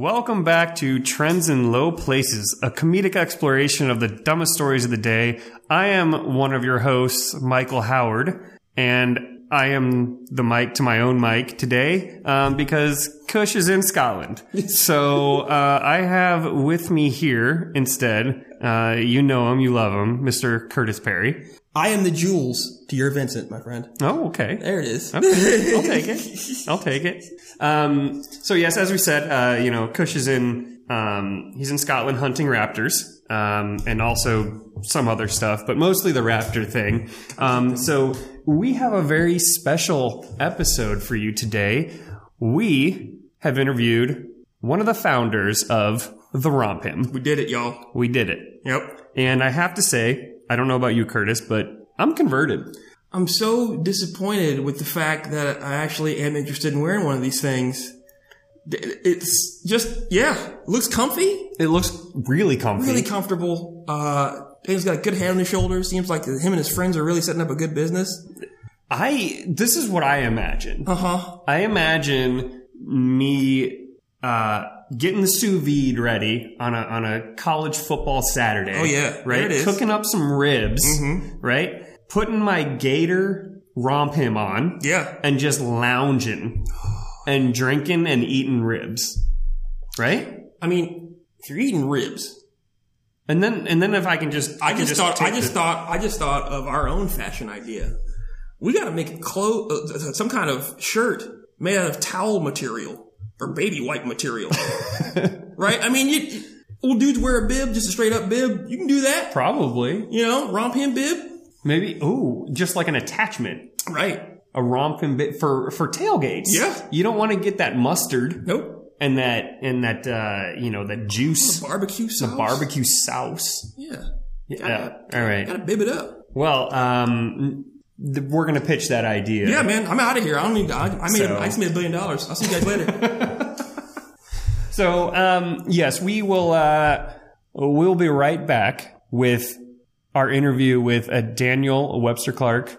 Welcome back to Trends in Low Places, a comedic exploration of the dumbest stories of the day. I am one of your hosts, Michael Howard, and I am the mic to my own mic today um, because Kush is in Scotland. so uh, I have with me here instead, uh, you know him, you love him, Mr. Curtis Perry. I am the Jules to your Vincent, my friend. Oh, okay. There it is. Okay, I'll take it. I'll take it. Um, so yes, as we said, uh, you know, Kush is in, um, he's in Scotland hunting raptors, um, and also some other stuff, but mostly the raptor thing. Um, so we have a very special episode for you today. We have interviewed one of the founders of the Romp Him. We did it, y'all. We did it. Yep. And I have to say, I don't know about you, Curtis, but I'm converted. I'm so disappointed with the fact that I actually am interested in wearing one of these things. It's just, yeah, looks comfy, It looks really comfy. really comfortable. Uh, he's got a good head on his shoulders. Seems like him and his friends are really setting up a good business. I this is what I imagine. Uh huh. I imagine me uh, getting the sous vide ready on a on a college football Saturday. Oh, yeah. There right. it is. Mm-hmm. Cooking up some ribs, right? Putting my Gator romp him on, Yeah. and just lounging and drinking and eating ribs, right? I mean, if you're eating ribs, And then and then if I can just I can just thought, I just the- thought, I just thought of our own fashion idea. We got to make clo- uh, some kind of shirt made out of towel material or baby wipe material, right? I mean, you, old dudes wear a bib, just a straight up bib. You can do that, probably you know, romp him bib, maybe ooh just like an attachment. right? a romping bit for for tailgates. Yeah. you don't want to get that mustard Nope. and that and that uh, you know that juice, Barbecue sauce. the barbecue sauce. Yeah. Yeah. All right. Gotta bib it up. Well, um, th- we're gonna pitch that idea. Yeah, man, I'm out of here. I don't need. I, I made. So- I just made a billion dollars. I'll see you guys later. So um, yes, we will. Uh, we'll be right back with our interview with uh, Daniel Webster Clark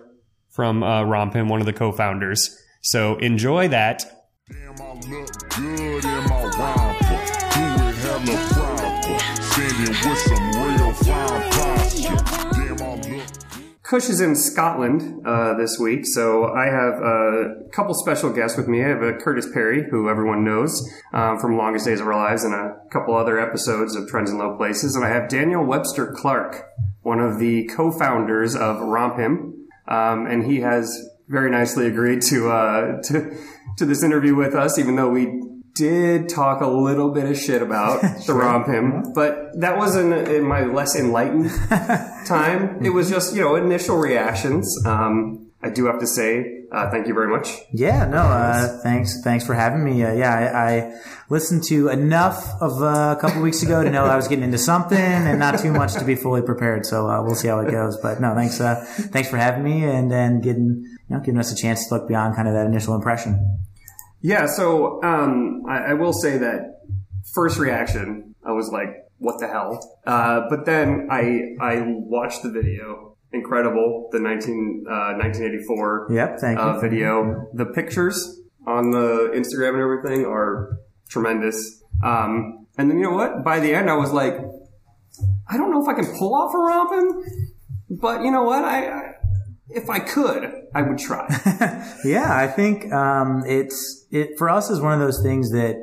from uh, RompHim, one of the co-founders. So enjoy that. Damn, I look good in my romper. Do it hella proper. Standing with some real fine posture. Kush is in Scotland uh, this week, so I have a couple special guests with me. I have uh, Curtis Perry, who everyone knows um, from Longest Days of Our Lives and a couple other episodes of Trends in Low Places. And I have Daniel Webster Clark, one of the co-founders of Romp Him, um, and he has very nicely agreed to uh, to to this interview with us, even though we did talk a little bit of shit about the Romp Him, but that wasn't in my less enlightened time. It was just, you know, initial reactions. Um, I do have to say, uh, thank you very much. Yeah, no, uh, thanks, thanks for having me. Uh, yeah, I, I listened to enough of uh, a couple weeks ago to know I was getting into something, and not too much to be fully prepared. So uh, we'll see how it goes. But no, thanks, uh, thanks for having me, and then getting, you know, giving us a chance to look beyond kind of that initial impression. Yeah, so um, I, I will say that first reaction, I was like, "What the hell?" Uh, but then I I watched the video, incredible, the 19, uh, 1984 Yep, thank you. uh, video. The pictures on the Instagram and everything are tremendous. Um, and then you know what? By the end, I was like, I don't know if I can pull off a rompin', but you know what? I, I if I could, I would try. Yeah, I think um, it's it for us is one of those things that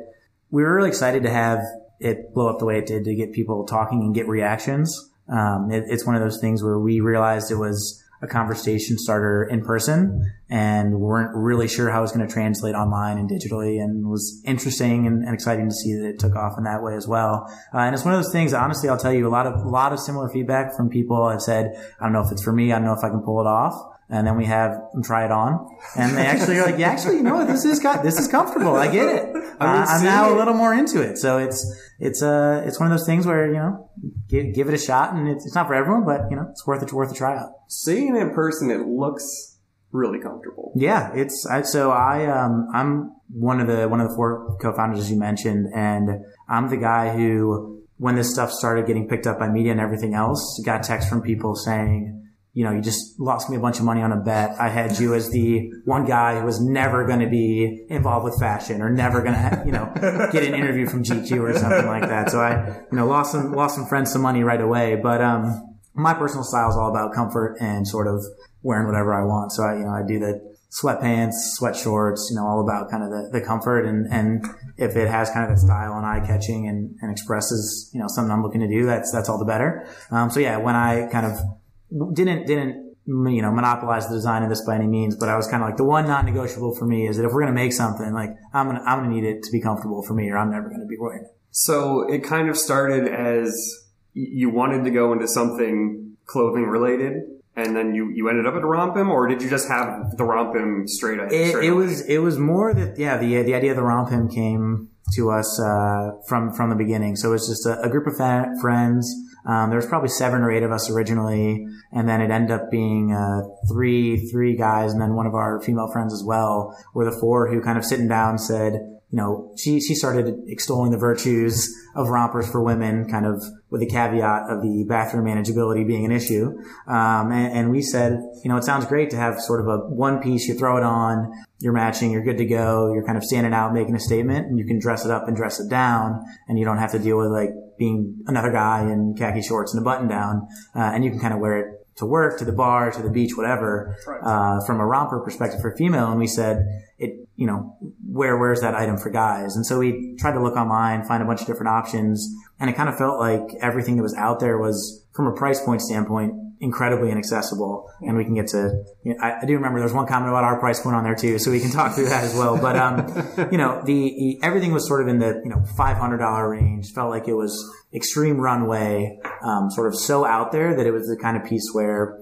we were really excited to have it blow up the way it did to get people talking and get reactions. Um, it, it's one of those things where we realized it was a conversation starter in person and weren't really sure how it was going to translate online and digitally and was interesting and, and exciting to see that it took off in that way as well. Uh, and it's one of those things, honestly, I'll tell you a lot of, a lot of similar feedback from people have said, I don't know if it's for me. I don't know if I can pull it off and then we have them try it on, and they actually are like, "Yeah, actually, you know what? This is this is comfortable. I get it. Mean, I'm now a little more into it. So it's it's uh it's one of those things where you know give, give it a shot, and it's, it's not for everyone, but you know it's worth it worth a tryout. Seeing it in person, it looks really comfortable. Yeah, it's I, so I um I'm one of the one of the four co-founders as you mentioned, and I'm the guy who when this stuff started getting picked up by media and everything else, got texts from people saying you know, you just lost me a bunch of money on a bet. I had you as the one guy who was never going to be involved with fashion or never going to, you know, get an interview from GQ or something like that. So I, you know, lost some, lost some friends some money right away. But, um, my personal style is all about comfort and sort of wearing whatever I want. So I, you know, I do the sweatpants, sweat shorts, you know, all about kind of the, the comfort and, and if it has kind of that style and eye catching and, and expresses, you know, something I'm looking to do, that's, that's all the better. Um, so yeah, when I kind of didn't didn't you know monopolize the design of this by any means, but I was kind of like the one non-negotiable for me is that if we're gonna make something, like I'm gonna I'm gonna need it to be comfortable for me, or I'm never gonna be wearing it. So it kind of started as you wanted to go into something clothing related, and then you, you ended up at RompHim, or did you just have the RompHim straight? It, straight it away? was it was more that yeah the the idea of the RompHim came to us uh, from from the beginning. So it was just a, a group of fa- friends. Um, there was probably seven or eight of us originally, and then it ended up being uh, three three guys, and then one of our female friends as well. Were the four who kind of sitting down said, you know, she she started extolling the virtues of rompers for women, kind of with the caveat of the bathroom manageability being an issue. Um, and, and we said, you know, it sounds great to have sort of a one piece. You throw it on, you're matching, you're good to go. You're kind of standing out, making a statement, and you can dress it up and dress it down, and you don't have to deal with like being another guy in khaki shorts and a button down, uh, and you can kind of wear it to work, to the bar, to the beach, whatever, uh, from a romper perspective for female. And we said, it, you know, where, where's that item for guys? And so we tried to look online, find a bunch of different options. And it kind of felt like everything that was out there was, from a price point standpoint, incredibly inaccessible. And we can get to, you know, I, I do remember there's one comment about our price point on there too, so we can talk through that as well. But, um, you know, the, everything was sort of in the, you know, $500 range. Felt like it was extreme runway, um, sort of so out there that it was the kind of piece where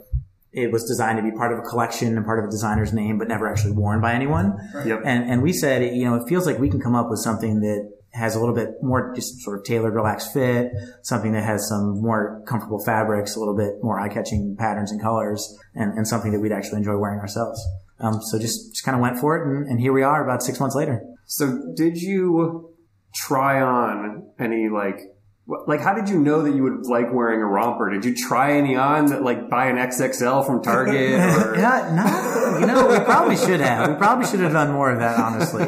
it was designed to be part of a collection and part of a designer's name, but never actually worn by anyone. Yep. And, and we said, you know, it feels like we can come up with something that has a little bit more just sort of tailored, relaxed fit, something that has some more comfortable fabrics, a little bit more eye-catching patterns and colors, and, and something that we'd actually enjoy wearing ourselves. Um, so just, just kind of went for it, and, and here we are about six months later. So did you try on any like like how did you know that you would like wearing a romper? Did you try any on that like buy an XXL from Target or Yeah, no, you know, we probably should have. We probably should have done more of that, honestly.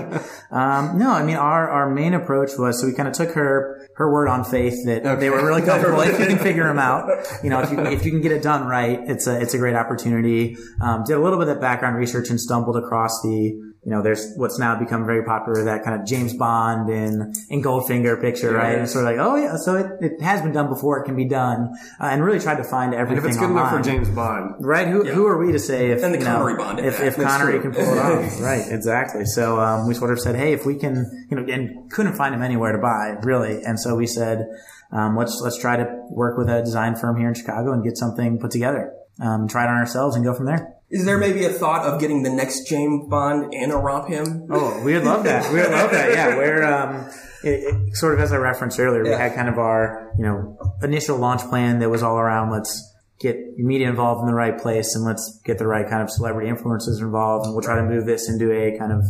Um, no, I mean, our, our main approach was, so we kind of took her, her word on faith that they were really comfortable. if you can figure them out, you know, if you, if you can get it done right, it's a, it's a great opportunity. Um, did a little bit of background research and stumbled across the, you know, there's what's now become very popular, that kind of James Bond and, and Goldfinger picture, right? And it's sort of like, oh yeah, so it, it has been done before, it can be done. Uh, and really tried to find And everything if it's good enough for. James Bond? Right? Who, who are we to say if And the you know, Connery Bond if, if Connery true. can pull it off? right? Exactly. So um, we sort of said, hey, if we can, you know, and couldn't find him anywhere to buy really, and so we said, um, let's let's try to work with a design firm here in Chicago and get something put together. Um, try it on ourselves and go from there. Is there maybe a thought of getting the next James Bond in a romp him? Oh, we would love that. We would love that. Yeah, we're um, it, it, sort of as I referenced earlier, we had kind of our you know initial launch plan that was all around let's get media involved in the right place and let's get the right kind of celebrity influencers involved, and we'll try to move this into a kind of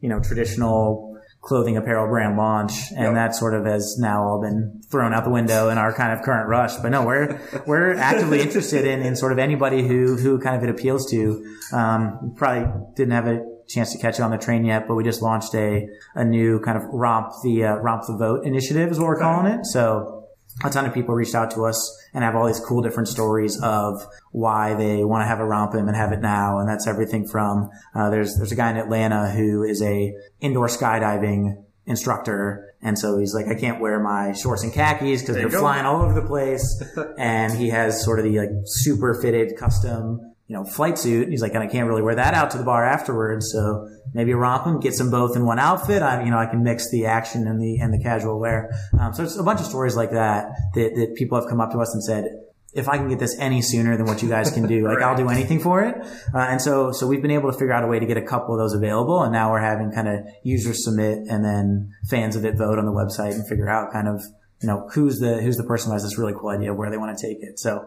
you know traditional clothing apparel brand launch and that sort of has now all been thrown out the window in our kind of current rush. But no we're we're actively interested in in sort of anybody who who kind of it appeals to. Um probably didn't have a chance to catch it on the train yet but we just launched a a new kind of romp the uh, romp the vote initiative is what we're calling it. So a ton of people reached out to us and have all these cool different stories of why they want to have a RompHim and have it now. And that's everything from, uh, there's, there's a guy in Atlanta who is a indoor skydiving instructor. And so he's like, I can't wear my shorts and khakis because they're flying all over the place. and he has sort of the like super fitted custom, you know, flight suit. He's like, and I can't really wear that out to the bar afterwards. So maybe romp them, get them both in one outfit. I, you know, I can mix the action and the, and the casual wear. Um, so it's a bunch of stories like that, that, that people have come up to us and said, if I can get this any sooner than what you guys can do, like I'll do anything for it. Uh, and so, so we've been able to figure out a way to get a couple of those available. And now we're having kind of users submit and then fans of it vote on the website and figure out kind of, you know, who's the, who's the person who has this really cool idea of where they want to take it. So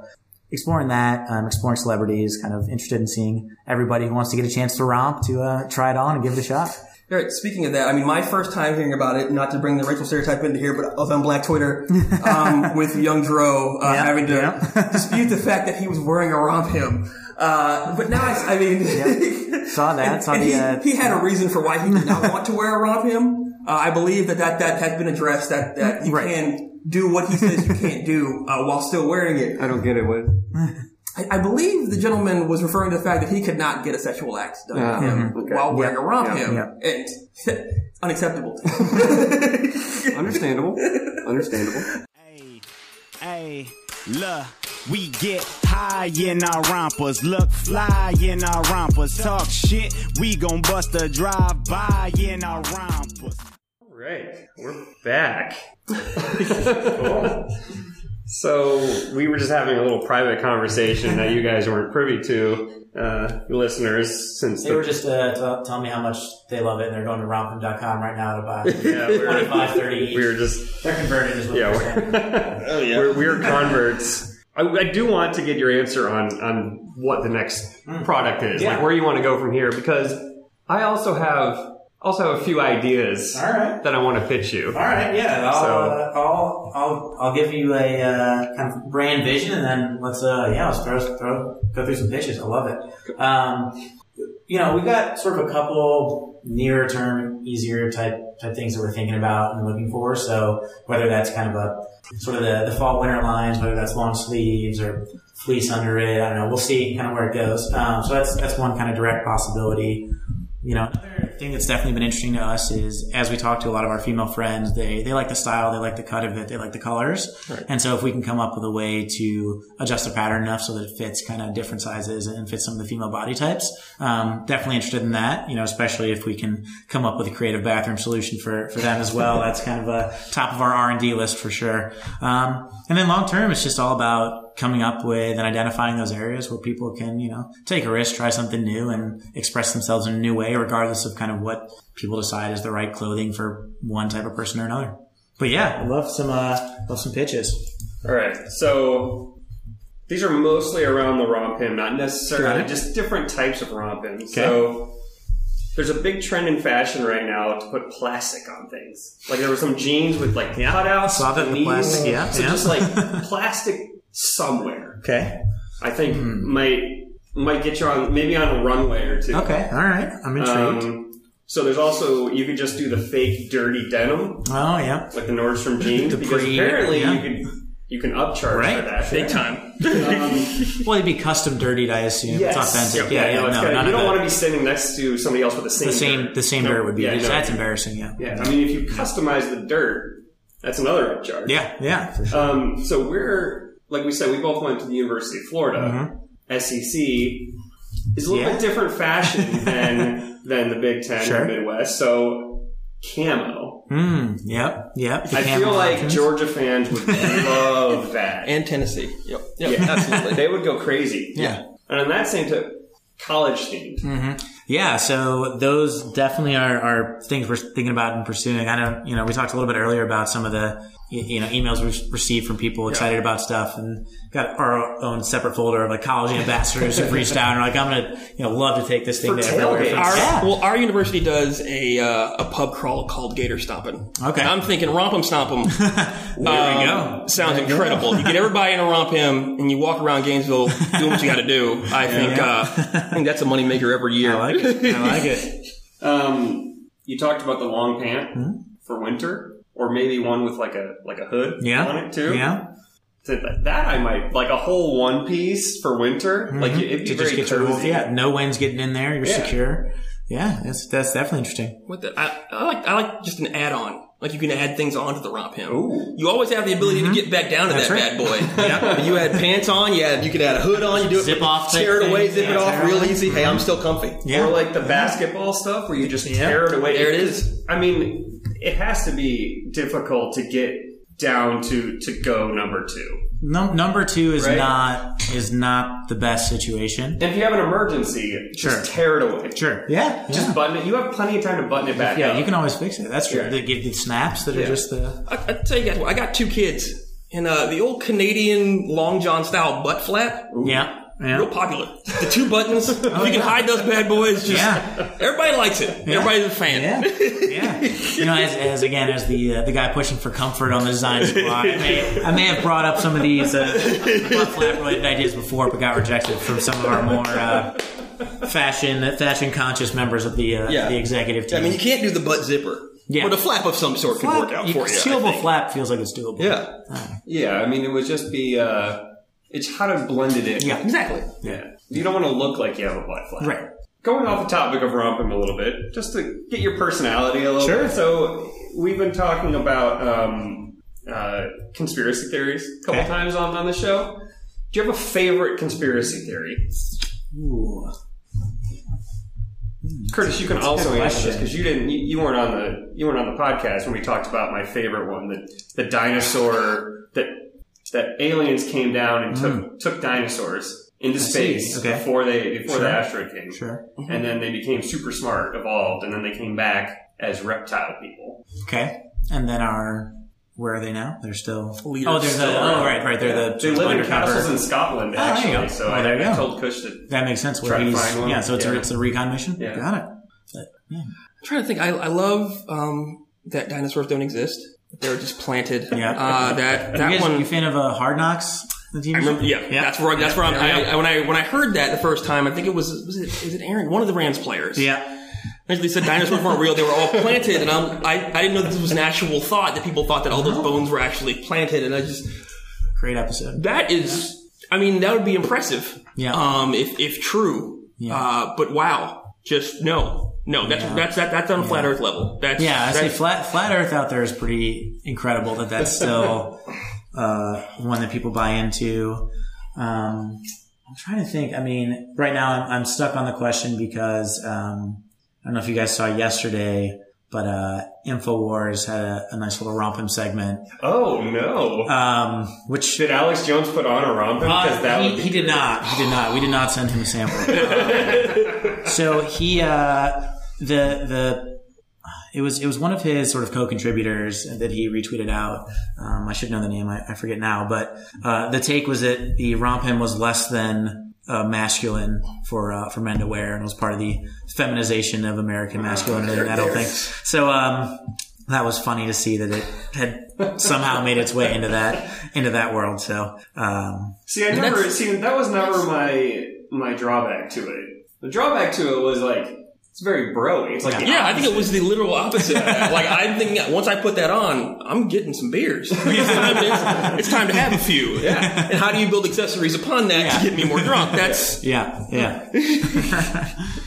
exploring that, um, exploring celebrities, kind of interested in seeing everybody who wants to get a chance to romp to, uh, try it on and give it a shot. All right, speaking of that, I mean, my first time hearing about it, not to bring the racial stereotype into here, but I was on Black Twitter um, with young Dro uh, Yeah, having to yeah. dispute the fact that he was wearing a romp him. Uh, but now, I, I mean, Saw that. Saw and the. he, Uh, he had a reason for why he did not want to wear a romp him. Uh, I believe that, that that has been addressed. That that you Right. can do what he says you can't do uh, while still wearing it. I don't get it. What? I, I believe the gentleman was referring to the fact that he could not get a sexual act done on him okay. while wearing Yeah. a romp Yeah. him. Yeah. And unacceptable. Understandable. Understandable. Hey, hey, look, we get high in our rompers, look fly in our rompers, talk shit, we gon' bust a drive by in our rompers. Right, we're back. Cool. So we were just having a little private conversation that you guys weren't privy to, uh, listeners, since they were just uh, t- telling me how much they love it, and they're going to romphim.com right now to buy yeah, we were, 25, 30 each. we were just They're converted, is what yeah, they're saying. we're, we're, we're converts. I, I do want to get your answer on on what the next product is, like where you want to go from here, because I also have also a few ideas All right. that I want to pitch you. All right, yeah. I'll, So- uh, I'll, I'll, I'll give you a uh, kind of brand vision, and then let's, uh, yeah, let's throw, throw, go through some pitches. I love it. Um, you know, we've got sort of a couple nearer term, easier type type things that we're thinking about and looking for. So whether that's kind of a sort of the, the fall winter lines, whether that's long sleeves or fleece under it, I don't know. We'll see kind of where it goes. Um, so that's that's one kind of direct possibility. You know, another thing that's definitely been interesting to us is as we talk to a lot of our female friends, they, they like the style, they like the cut of it, they like the colors. And so if we can come up with a way to adjust the pattern enough so that it fits kind of different sizes and fits some of the female body types, um, definitely interested in that, you know, especially if we can come up with a creative bathroom solution for, for them as well. That's kind of a top of our R&D list for sure. Um, and then long term, it's just all about coming up with and identifying those areas where people can, you know, take a risk, try something new and express themselves in a new way, regardless of kind of what people decide is the right clothing for one type of person or another. But yeah, I love some, uh, love some pitches. All right, so these are mostly around the romp him, not necessarily just different types of romp him. So there's a big trend in fashion right now to put plastic on things. Like there were some jeans with like yeah. cutouts, Saw that, the plastic, yeah, So yeah. just like plastic somewhere. Okay. I think Hmm. might might get you on maybe on a runway or two. Okay. All right. I'm intrigued. Um, so there's also you could just do the fake dirty denim oh yeah. like the Nordstrom jeans The because pre- apparently yeah. you can you can upcharge Right. for that. Big time. Um, Well, it'd be custom dirtied, I assume. Yes. It's authentic. Yeah, Yeah. no, Yeah. no, gotta- you don't want to be standing next to somebody else with the same the same dirt. the same No, dirt would be. yeah. That's embarrassing. Yeah. Yeah, I mean, if you customize the dirt, that's another upcharge. Yeah. Yeah. For sure. Um, so we're like we said, we both went to the University of Florida. SEC is a little Mm-hmm. Yeah. bit different fashion than than the Big Ten Sure. or Midwest. So camo. Mm, yep. Yep. I camel feel like options. Georgia fans would love that. And Tennessee. Yep. Yep. Yeah. Absolutely. they would go crazy. Yeah. And on that same tip, college themed. Yeah, so those definitely are, are things we're thinking about and pursuing. I know, you know, we talked a little bit earlier about some of the, y- you know, emails we received from people excited about stuff and got our own separate folder of like college ambassadors who've reached out and are like, I'm going to, you know, love to take this thing For to everywhere. Our, Yeah. Well, our university does a uh, a pub crawl called Gator Stomping. Okay. I'm thinking romp 'em stomp 'em. there we go. Sounds incredible. You get everybody in a romp him, and you walk around Gainesville doing what you got to do. I think uh, I think that's a moneymaker every year. I like it. I like it. Um, you talked about the long pant for winter, or maybe one with like a like a hood Yeah. on it too. Yeah. So that, that I might like a whole one piece for winter. Like mm-hmm. it'd be To very just get your, cozy. yeah, no wind's getting in there. You're Yeah. secure. Yeah, that's, that's definitely interesting. With the, I, I like I like just an add-on. Like you can add things onto the romp him. Ooh. You always have the ability to mm-hmm. get back down to That's that right. bad boy. yeah. You had pants on. You had you could add a hood on. You do it. Zip off type Tear it away. thing. Zip it off tear it real away. easy. Hey, I'm still comfy. Yeah. Or like the basketball stuff where you just tear it away. There it is. I mean, it has to be difficult to get down to to go number two. Num- number two is Right. not, is not the best situation. If you have an emergency, Sure. just tear it away. Sure. Yeah. Just yeah. button it. You have plenty of time to button it back up. Yeah, up. you can always fix it. That's true. Yeah. They give the snaps that are Yeah. just the. I, I tell you guys, what, I got two kids, and uh, the old Canadian long john style butt flap. Yeah. Yeah. real popular. The two buttons, you can hide those bad boys. Just, Yeah. everybody likes it. Everybody's a fan. Yeah, yeah. You know, as, as again as the uh, the guy pushing for comfort on the design squad, I may, I may have brought up some of these uh, butt flap related ideas before, but got rejected from some of our more uh, fashion fashion conscious members of the uh, Yeah. the executive team. I mean, you can't do the butt zipper. Yeah. But a flap of some sort could work out You- for you. I Sealable flap feels like it's doable. Yeah. Yeah, I mean, it would just be, uh, it's how to blend it in. Yeah. Exactly. Yeah. You don't want to look like you have a butt flap. Right. Going off the topic of romping a little bit, just to get your personality a little Sure. bit. So, we've been talking about um, uh, conspiracy theories a couple Okay. times on, on the show. Do you have a favorite conspiracy theory? Ooh. Curtis, you can also answer this because you didn't. You, you weren't on the. You weren't on the podcast when we talked about my favorite one, the the dinosaur that that aliens came down and took took dinosaurs into see. space Okay. before they before the asteroid came, Sure. and then they became super smart, evolved, and then they came back as reptile people. Okay. And then our where are they now? They're still. Leaders. Oh, they're the. Oh, right, right. They're the. They live in castles in Scotland, Oh, there actually. go. So Oh, I, there you I go. told Kush to That makes sense. Where Try to he's, find one. yeah, so it's a it's a recon mission. Yeah. Got it. But, yeah. I'm trying to think. I, I love um, that dinosaurs don't exist. They're just planted. Yeah. Uh, that that you guys, one. you fan of uh, Hard Knocks? The TV I remember, show? yeah, that's where that's where I'm. I, I, when I when I heard that the first time, I think it was was it is it Aaron, one of the Rams players. Yeah. They said dinosaurs weren't real; they were all planted, and I'm, I I didn't know this was an actual thought that people thought that all those bones were actually planted, and I just Great episode. that is, I mean, that would be impressive. Yeah. Um, if if true. Yeah. Uh, but wow, just no, no. That's Yeah. that's that, that's on a flat Earth level. That's Yeah, I say flat flat Earth out there is pretty incredible. That that's still uh, one that people buy into. Um, I'm trying to think. I mean, right now I'm, I'm stuck on the question because um, I don't know if you guys saw yesterday, but uh, Infowars had a, a nice little romping segment, Oh no! um, which Did Alex Jones put on a romping? Because Uh, that he, he did not. He did not. We did not send him a sample. Um, so he, uh, the the, it was it was one of his sort of co-contributors that he retweeted out. Um, I should know the name. I, I forget now, but uh, the take was that the romp him was less than uh, masculine for uh, for men to wear, and was part of the feminization of American masculinity. I don't think so. Um, that was funny to see that it had somehow made its way into that into that world. So um, See, I never see that was never my my drawback to it. The drawback to it was like it's very broy. It's like the Yeah, I think it was the literal opposite. Like I'm thinking, once I put that on, I'm getting some beers. I mean, it's, it's time to have a few. Yeah. And how do you build accessories upon that to get me more drunk? That's yeah, yeah.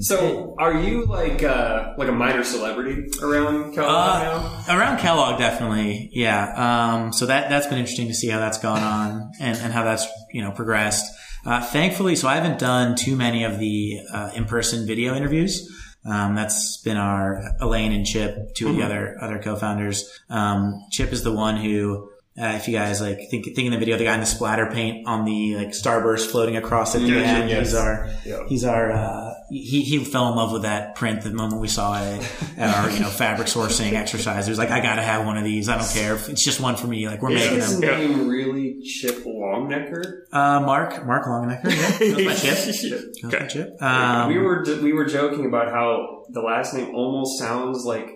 So, are you like uh, like a minor celebrity around Kellogg now? Uh, around Kellogg, definitely, yeah. Um, so that that's been interesting to see how that's gone on and, and how that's you know progressed. Uh, thankfully, so I haven't done too many of the uh, in-person video interviews. Um, that's been our Elaine and Chip, 2 of the other other co-founders. Um, Chip is the one who, uh, if you guys like think thinking the video, the guy in the splatter paint on the like starburst floating across at the Yes, end. yes. He's our Yeah. he's our uh, he he fell in love with that print the moment we saw it at our you know fabric sourcing exercise. He was like, I gotta have one of these. I don't care if it's just one for me. Like we're Is making his them. name really Chip Longnecker? Uh, Mark Mark Longnecker, yeah, goes by Chip. Goes by Chip. Um, we were we were joking about how the last name almost sounds like.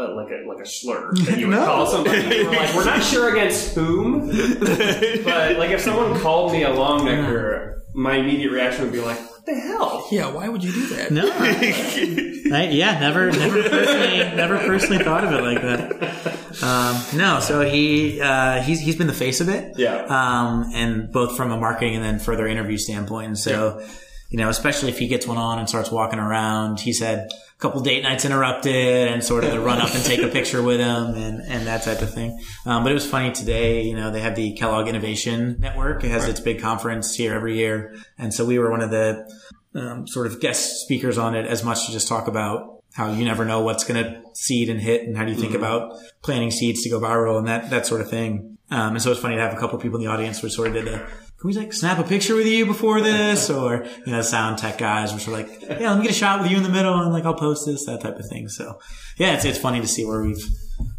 Uh, like a like a slur that you would No. call somebody. We were like, we're not sure against whom, but like if someone called me a long necker, my immediate reaction would be like, "What the hell?" yeah. Why would you do that? No, I, yeah, never, never personally, never personally thought of it like that. Um, no, so he uh, he's he's been the face of it, Yeah. um, and both from a marketing and then further interview standpoint. And so, you know, especially if he gets one on and starts walking around, he's had a couple date nights interrupted and sort of the run up and take a picture with him and and that type of thing. Um, but it was funny today. You know, they have the Kellogg Innovation Network. It has its big conference here every year, and so we were one of the um, sort of guest speakers on it as much to just talk about how you never know what's going to seed and hit and how do you think about planting seeds to go viral and that, that sort of thing. Um, and so it's funny to have a couple people in the audience who sort of did a, can we like snap a picture with you before this? Or, you know, sound tech guys which are like, yeah, let me get a shot with you in the middle and like I'll post this, that type of thing. So yeah, it's, it's funny to see where we've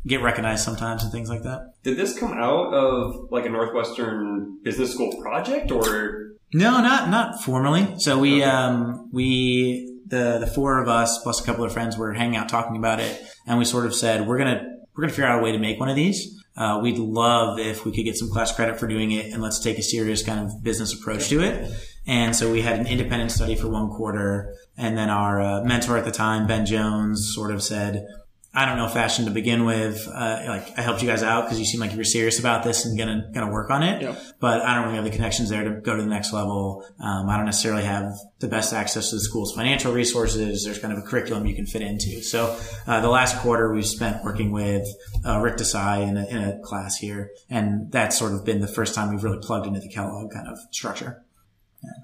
get recognized sometimes and things like that. Did this come out of like a Northwestern business school project, or No, not not formally. So we um we the the four of us plus a couple of friends were hanging out talking about it, and we sort of said we're gonna we're gonna figure out a way to make one of these. Uh, we'd love if we could get some class credit for doing it, and let's take a serious kind of business approach to it. And so we had an independent study for one quarter, and then our uh, mentor at the time, Ben Jones, sort of said, I don't know fashion to begin with. Uh, like I helped you guys out because you seem like you were serious about this and gonna gonna work on it. Yep. But I don't really have the connections there to go to the next level. Um, I don't necessarily have the best access to the school's financial resources. There's kind of a curriculum you can fit into. So uh, the last quarter we've spent working with uh, Rick Desai in a, in a class here, and that's sort of been the first time we've really plugged into the Kellogg kind of structure.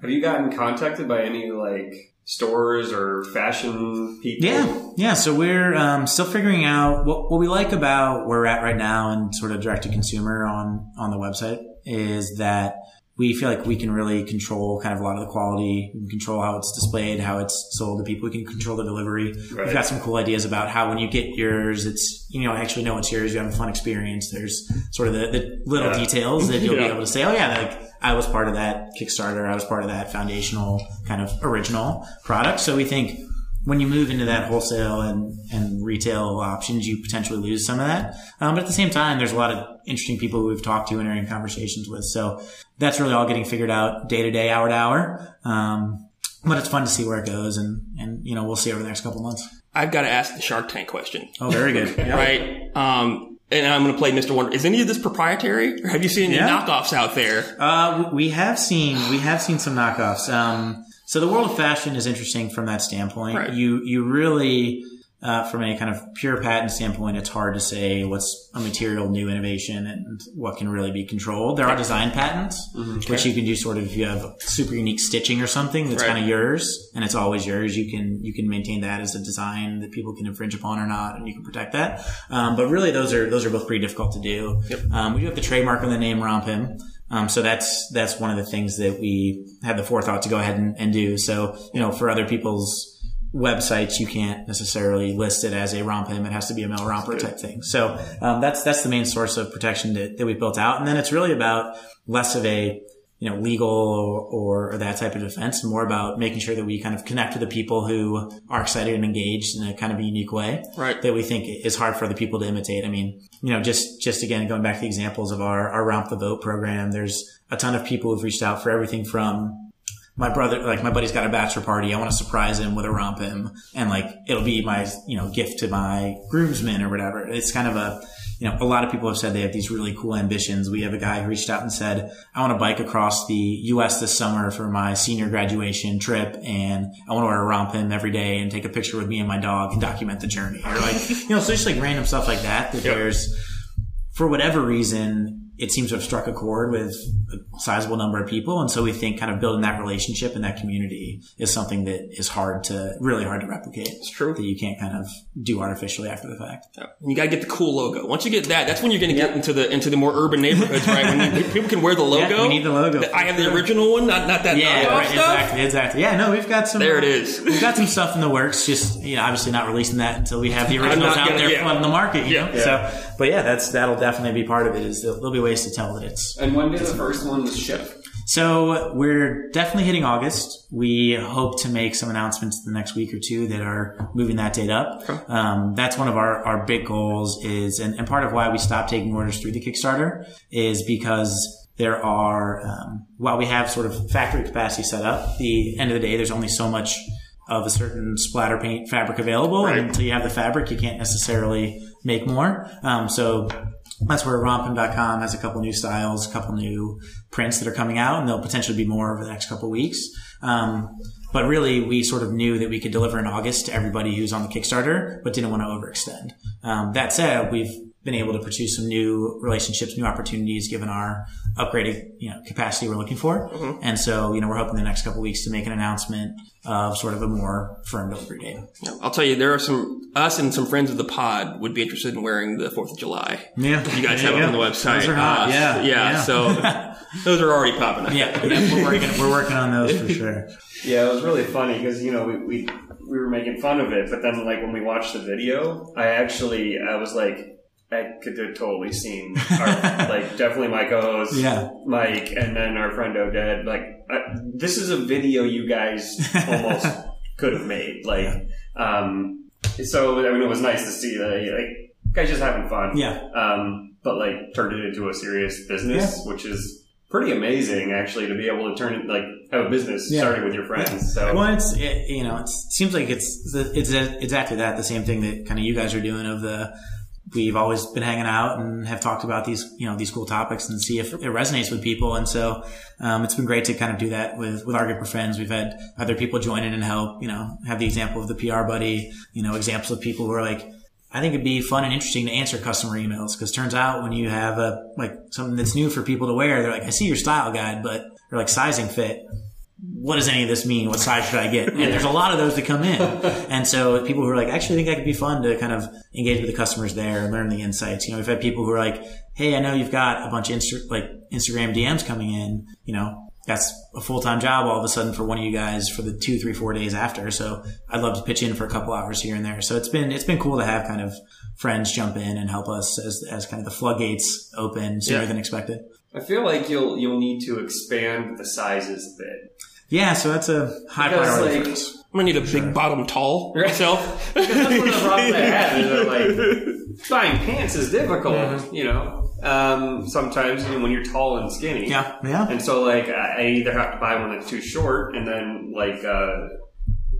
Have you gotten contacted by any like stores or fashion people? Yeah, yeah. So we're um, still figuring out what, what we like about where we're at right now and sort of direct to consumer on on the website is that we feel like we can really control kind of a lot of the quality. We can control how it's displayed, how it's sold to people. We can control the delivery. Right. We've got some cool ideas about how when you get yours, it's you know actually know it's yours. You have a fun experience. There's sort of the, the little Yeah. details that you'll be able to say, oh yeah, like I was part of that Kickstarter. I was part of that foundational kind of original product. So we think when you move into that wholesale and, and retail options, you potentially lose some of that. Um, but at the same time, there's a lot of interesting people who we've talked to and are in conversations with. So that's really all getting figured out day to day, hour to hour. Um, but it's fun to see where it goes and, and, you know, we'll see over the next couple months. I've got to ask the Shark Tank question, Oh, very good. right? Um, and I'm going to play Mr. Wonder. Is any of this proprietary, or have you seen any Yeah. knockoffs out there? Uh, we have seen we have seen some knockoffs. So the world of fashion is interesting from that standpoint. Right. You you really uh, from a kind of pure patent standpoint, it's hard to say what's a material new innovation and what can really be controlled. There are design patents, which you can do sort of if you have super unique stitching or something that's Right. kind of yours and it's always yours. You can you can maintain that as a design that people can infringe upon or not, and you can protect that. Um, but really, those are those are both pretty difficult to do. Um, we do have the trademark on the name RompHim. Um, so that's that's one of the things that we had the forethought to go ahead and, and do. So you know, for other people's websites, you can't necessarily list it as a RompHim. It has to be a male romper type thing. So um, that's that's the main source of protection that, that we've built out. And then it's really about less of a you know legal or, or that type of defense, more about making sure that we kind of connect with the people who are excited and engaged in a kind of a unique way Right. that we think is hard for other people to imitate. I mean, you know, just just again going back to the examples of our our Romp the Vote program, there's a ton of people who've reached out for everything from my brother, like my buddy's got a bachelor party. I want to surprise him with a romp him and like it'll be my, you know, gift to my groomsmen or whatever. It's kind of a, you know, a lot of people have said they have these really cool ambitions. We have a guy who reached out and said, I want to bike across the U.S. this summer for my senior graduation trip and I want to wear a romp him every day and take a picture with me and my dog and document the journey. Or like, you know, so just like random stuff like that, that there's, for whatever reason, it seems to have struck a chord with a sizable number of people. And so we think kind of building that relationship and that community is something that is hard to, really hard to replicate. It's true. That you can't kind of do artificially after the fact. You got to get the cool logo. Once you get that, that's when you're going to get into the into the more urban neighborhoods, right? When you, people can wear the logo. we need the logo, I have the original one, not not that Yeah, right, stuff. exactly, exactly. Yeah, no, we've got some. There it uh. We've got some stuff in the works. Just you know, obviously not releasing that until we have the originals out gonna- there yeah. flooding the market. You Yeah. know? So, but yeah, that's that'll definitely be part of it. Is there'll be ways to tell that it's And when did the first one ship? So we're definitely hitting August. We hope to make some announcements the next week or two that are moving that date up. Um, that's one of our, our big goals is, and, and part of why we stopped taking orders through the Kickstarter is because there are, um, while we have sort of factory capacity set up, the end of the day, there's only so much of a certain splatter paint fabric available. And until you have the fabric, you can't necessarily make more. Um, so that's where romphim.com has a couple new styles, a couple new prints that are coming out, and there'll potentially be more over the next couple weeks. Um, but really, we sort of knew that we could deliver in August to everybody who's on the Kickstarter, but didn't want to overextend. Um, that said, we've been able to pursue some new relationships, new opportunities, given our upgraded you know capacity we're looking for. And so, you know, we're hoping the next couple weeks to make an announcement of sort of a more firm delivery date. I'll tell you, there are some us and some friends of the pod would be interested in wearing the Fourth of July. Yeah, You guys have it on the website. Those are hot. Uh, yeah, yeah, So those are already popping up. yeah, yeah, we're working. We're working on those for sure. Yeah, it was really funny because you know we, we we were making fun of it, but then like when we watched the video, I actually I was like. I could have totally seen our, like definitely my co-host Yeah. Mike and then our friend Oded like uh, this is a video you guys almost could have made. Like, um, so I mean, it was nice to see that like guys just having fun. Yeah. Um, but like turned it into a serious business, which is pretty amazing actually to be able to turn it like have a business Yeah. starting with your friends. So Well, it's it, you know, it seems like it's it's exactly that. The same thing that kind of you guys are doing. Of the we've always been hanging out and have talked about these you know these cool topics and see if it resonates with people. And so um, it's been great to kind of do that with with our group of friends. We've had other people join in and help. You know, have the example of the PR buddy. You know, examples of people who are like. I think it'd be fun and interesting to answer customer emails because turns out when you have a like something that's new for people to wear, they're like, I see your style guide, but they're like sizing fit what does any of this mean? What size should I get? And there's a lot of those that come in. And so people who are like, actually think that could be fun to kind of engage with the customers there and learn the insights. You know, we've had people who are like, Hey, I know you've got a bunch of Insta- like Instagram DMs coming in, you know, that's a full-time job all of a sudden for one of you guys for the two, three, four days after. So I'd love to pitch in for a couple hours here and there. So it's been, it's been cool to have kind of friends jump in and help us as, as kind of the floodgates open sooner Yeah. than expected. I feel like you'll you'll need to expand the sizes a bit. Yeah. So that's a high Because, priority like- for us. I'm gonna need a big bottom tall myself. Because that's one of the problems I have is that like buying pants is difficult, you know. Um, sometimes you know, when you're tall and skinny, Yeah. Yeah. And so like I I either have to buy one that's too short, and then like uh,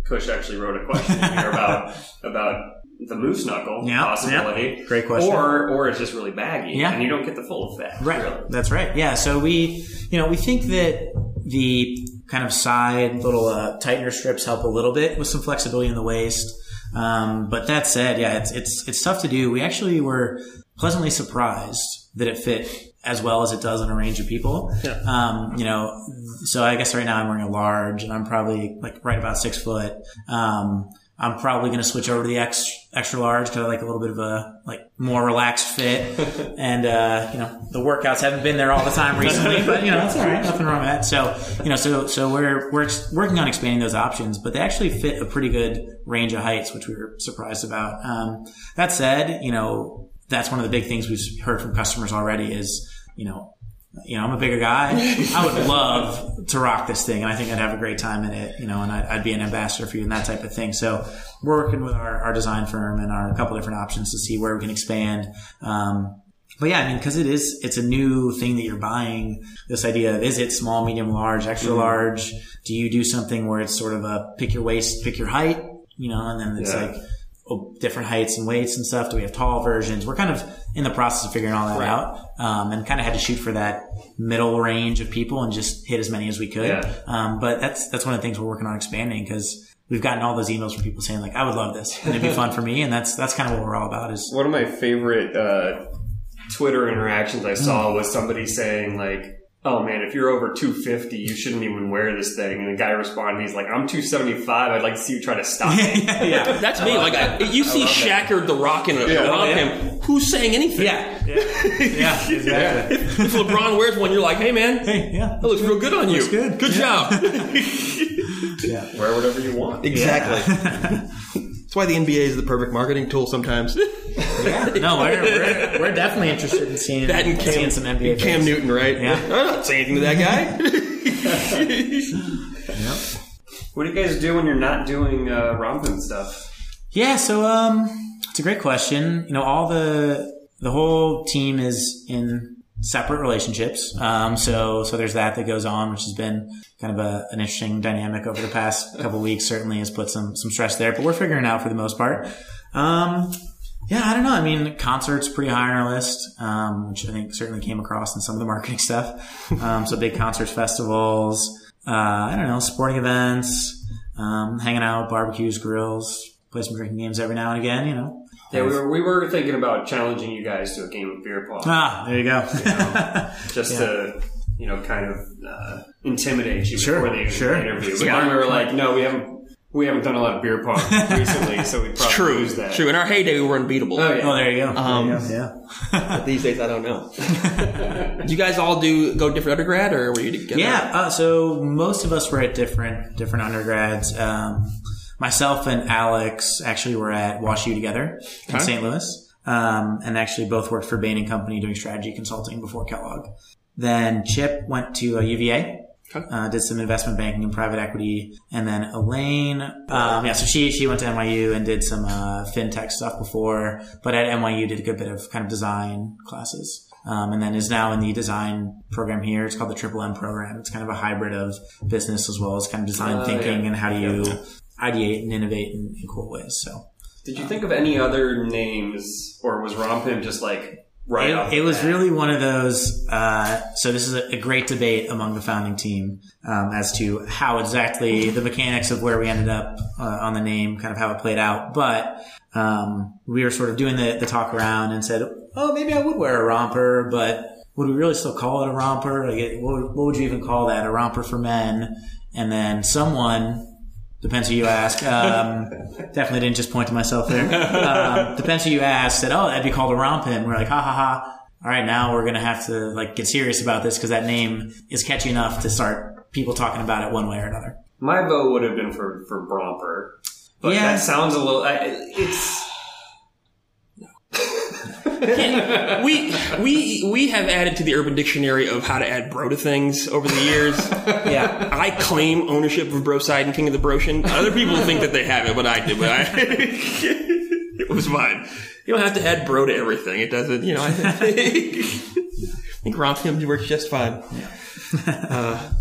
Kush actually wrote a question here about about the moose knuckle Yeah, possibility. yeah. Great question. Or or it's just really baggy, Yeah. and you don't get the full effect. Right. Really. That's right. Yeah. So we, you know, we think that the kind of side little uh, tightener strips help a little bit with some flexibility in the waist. Um, but that said, yeah, it's it's it's tough to do. We actually were pleasantly surprised that it fit as well as it does on a range of people. Yeah. Um, you know, so I guess right now I'm wearing a large, and I'm probably like right about six foot. Um, I'm probably going to switch over to the X, extra large because I like a little bit of a like more relaxed fit. and uh, you know, the workouts haven't been there all the time recently, but you know, that's all right. Nothing wrong with that. So you know, so so we're we're ex- working on expanding those options, but they actually fit a pretty good range of heights, which we were surprised about. Um, that said, you know, that's one of the big things we've heard from customers already is you know you know, I'm a bigger guy. I would love to rock this thing, and I think I'd have a great time in it. You know, and I'd, I'd be an ambassador for you and that type of thing. So we're working with our, our design firm and our couple different options to see where we can expand. Um, but yeah, I mean, because it is, it's a new thing that you're buying. This idea of is it small, medium, large, extra large? Do you do something where it's sort of a pick your waist, pick your height? You know, and then it's Yeah. like different heights and weights and stuff. Do we have tall versions? We're kind of in the process of figuring all that out, um, and kind of had to shoot for that middle range of people and just hit as many as we could. Yeah. Um, but that's that's one of the things we're working on expanding because we've gotten all those emails from people saying like, I would love this and it'd be fun for me, and that's that's kind of what we're all about. Is One of my favorite uh, Twitter interactions I saw was somebody saying like, "Oh man, if you're over 250, you shouldn't even wear this thing." And the guy responded, "He's like, I'm 275. I'd like to see you try to stop me." yeah, That's me. Like I, you see love. Shaq or the Rock and Yeah. around yeah. him. Who's saying anything? yeah, yeah, yeah, exactly. If LeBron wears one, you're like, hey man, Hey, yeah, that looks real good on you. Looks good. Good job. yeah. Wear whatever you want. exactly. That's why the NBA is the perfect marketing tool sometimes. yeah, No, we're, we're, we're definitely interested in seeing that and Cam, seeing some NBA. Cam players. Newton, right? Yeah. I'm not saying anything to that guy. What do you guys do when you're not doing uh, romping stuff? Yeah, so um, it's a great question. You know, all the the whole team is in separate relationships. Um, so so there's that that goes on, which has been kind of a, an interesting dynamic over the past couple weeks. Certainly has put some some stress there, but we're figuring it out for the most part. Um, yeah, I don't know. I mean, concerts pretty high on our list, um, which I think certainly came across in some of the marketing stuff. Um, so big concerts, festivals. Uh, I don't know, sporting events, um, hanging out, barbecues, grills, play some drinking games every now and again. You know. Yeah, we were we were thinking about challenging you guys to a game of beer pong, Ah, there you go. just to you know kind of uh, intimidate you Sure, before the sure. interview. But Smart. then we were like, no, we haven't we haven't done a lot of beer pong recently, so we probably True. lose that. True. In our heyday, we were unbeatable. Oh yeah. oh, there you go. Um, there you go. Yeah. These days, I don't know. Did you guys all do go different undergrad, or were you together? Yeah, uh, so most of us were at different different undergrads. Um, myself and Alex actually were at WashU together in Okay. St. Louis, um, and actually both worked for Bain and Company doing strategy consulting before Kellogg. Then Chip went to uh, UVA, Uh, did some investment banking and private equity, and then Elaine, um, yeah, so she she went to NYU and did some uh, fintech stuff before, but at NYU did a good bit of kind of design classes, um, and then is now in the design program here. It's called the Triple M program. It's kind of a hybrid of business as well as kind of design Uh, thinking yeah. and how do you ideate and innovate in, in cool ways. So Did you think of any other names, or was RompHim just like right? it, it was really one of those. Uh, so this is a, a great debate among the founding team um, as to how exactly the mechanics of where we ended up uh, on the name, kind of how it played out. But um, we were sort of doing the, the talk around and said, "Oh, maybe I would wear a romper, but would we really still call it a romper? Like, it, what, what would you even call that? A romper for men?" And then someone Depends who you ask. Um, definitely didn't just point to myself there. Um, depends who you ask. Said, "Oh, that'd be called a RompHim." We're like, "Ha ha ha!" All right, now we're gonna have to like get serious about this because that name is catchy enough to start people talking about it one way or another. My vote would have been for for Bromper, but Yeah. that sounds a little. I, it's we we we have added to the Urban Dictionary of how to add bro to things over the years. Yeah, I claim ownership of Broside and King of the Broshin. Other people think that they have it, but I do. But I, it was mine. You don't have to add bro to everything. It doesn't. You know, I think, I think RompHim works just fine. Uh,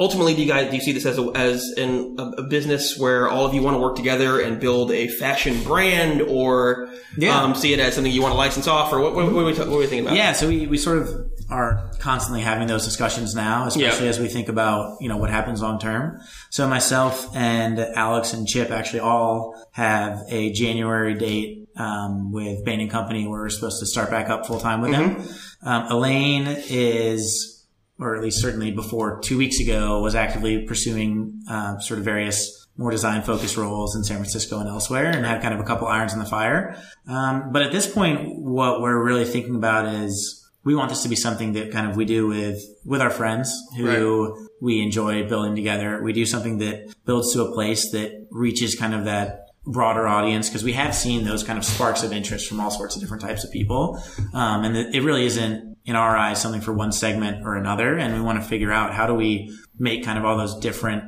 ultimately, do you guys do you see this as a, as an, a, a business where all of you want to work together and build a fashion brand, or Yeah. um, see it as something you want to license off, or what, what, what, are, we ta- what are we thinking about? yeah. So we, we sort of are constantly having those discussions now, especially Yeah. as we think about you know what happens long term. So myself and Alex and Chip actually all have a January date um, with Bain and Company where we're supposed to start back up full time with them. Um, Elaine is, or at least certainly before two weeks ago, was actively pursuing uh, sort of various more design focused roles in San Francisco and elsewhere and had kind of a couple irons in the fire. Um, but at this point, what we're really thinking about is we want this to be something that kind of we do with, with our friends who we enjoy building together. We do something that builds to a place that reaches kind of that broader audience because we have seen those kind of sparks of interest from all sorts of different types of people. Um, and it really isn't in our eyes something for one segment or another. And we want to figure out how do we make kind of all those different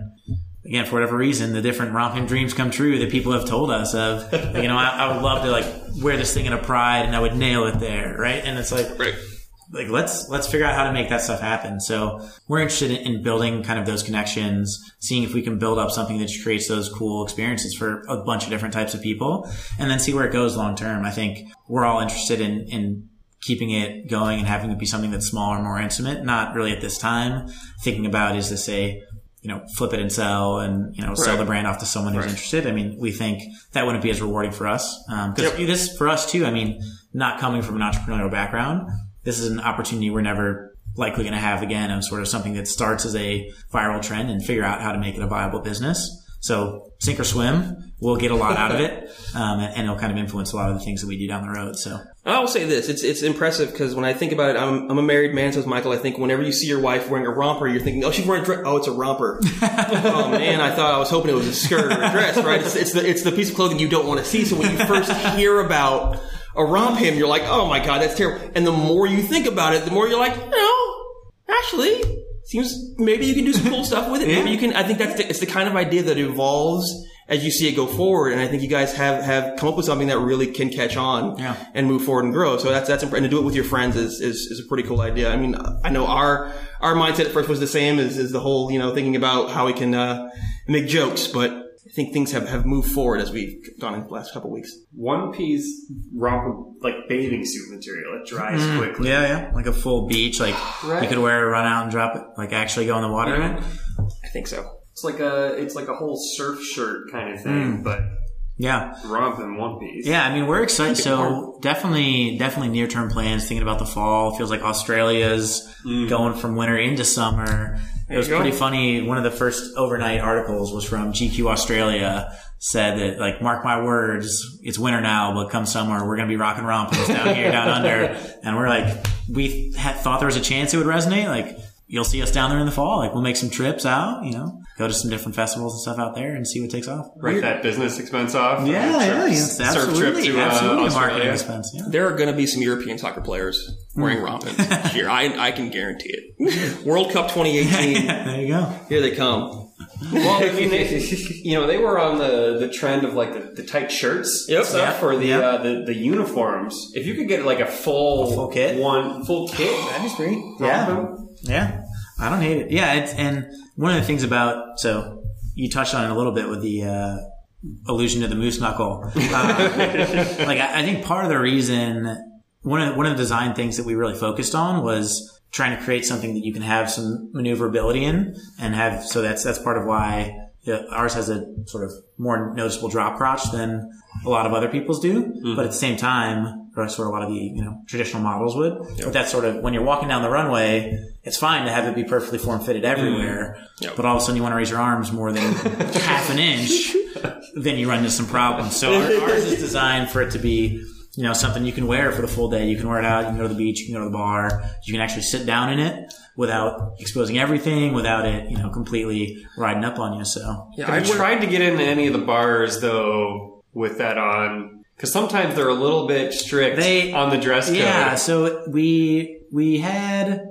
again, for whatever reason, the different romping dreams come true that people have told us of. You know, I, I would love to like wear this thing in a pride and I would nail it there, right? And it's like, Right. like let's let's figure out how to make that stuff happen. So we're interested in, in building kind of those connections, seeing if we can build up something that creates those cool experiences for a bunch of different types of people, and then see where it goes long term. I think we're all interested in in keeping it going and having it be something that's smaller, more intimate. Not really at this time. Thinking about is to say. You know, flip it and sell, and you know, sell the brand off to someone who's Right. interested. I mean, we think that wouldn't be as rewarding for us um, because Yep. this for us too. I mean, not coming from an entrepreneurial background, this is an opportunity we're never likely going to have again of sort of something that starts as a viral trend and figure out how to make it a viable business. So sink or swim, we'll get a lot out of it, um, and, and it'll kind of influence a lot of the things that we do down the road. So I will say this: it's it's impressive because when I think about it, I'm I'm a married man, so Michael. I think whenever you see your wife wearing a romper, you're thinking, oh, she's wearing a dress. Oh, it's a romper. oh man, I thought I was hoping it was a skirt or a dress. Right? It's, it's the it's the piece of clothing you don't want to see. So when you first hear about a RompHim, you're like, oh my god, that's terrible. And the more you think about it, the more you're like, no, actually, seems maybe you can do some cool stuff with it. Maybe you can. I think that's the, it's the kind of idea that evolves as you see it go forward. And I think you guys have have come up with something that really can catch on Yeah. and move forward and grow. So that's that's and to do it with your friends is is, is a pretty cool idea. I mean, I know our our mindset at first was the same as, as the whole you know thinking about how we can uh, make jokes, but I think things have, have moved forward as we've gone in the last couple weeks. one piece romper like bathing suit material. It dries mm. quickly. yeah, yeah, like a full beach, like you could wear it, run out and drop it, like actually go in the water in it. I think so. It's like a it's like a whole surf shirt kind of thing, mm. but Yeah. romp in one piece. Yeah, I mean we're excited. So definitely, definitely near term plans. Thinking about the fall, feels like Australia's mm. going from winter into summer. It was pretty funny. One of the first overnight articles was from GQ Australia. Said that like, mark my words, it's winter now, but come summer, we're gonna be rocking rompers down here, down under. And we're like, we had thought there was a chance it would resonate. Like, you'll see us down there in the fall. Like we'll make some trips out, you know, go to some different festivals and stuff out there and see what takes off. Write that business expense off. Yeah, Uh, yeah, surf- yes, surf absolutely, trip to uh, absolutely a marketing Australia. expense. Yeah. There are going to be some European soccer players wearing RompHims here. I, I can guarantee it. World Cup 2018. there you go. Here they come. Well, I mean, they, you know, they were on the, the trend of like the, the tight shirts Yep. stuff Yeah. for the, Yeah. uh, the the uniforms. If you could get like a full, full kit? one full kit, that'd be sweet. Yeah. Yeah, I don't hate it. Yeah, it's, and one of the things about so you touched on it a little bit with the uh, allusion to the moose knuckle. Uh, like I, I think part of the reason one of one of the design things that we really focused on was trying to create something that you can have some maneuverability in and have so that's that's part of why uh, ours has a sort of more noticeable drop crotch than a lot of other people's do but at the same time or sort of a lot of the you know traditional models would. But that's sort of when you're walking down the runway it's fine to have it be perfectly form fitted everywhere Yep. but all of a sudden you want to raise your arms more than half an inch then you run into some problems. So ours is designed for it to be you know, something you can wear for the full day. You can wear it out. You can go to the beach. You can go to the bar. You can actually sit down in it without exposing everything, without it, you know, completely riding up on you. So Yeah, I you wear- tried to get into any of the bars though with that on? Because sometimes they're a little bit strict They- on the dress code. yeah, so we we had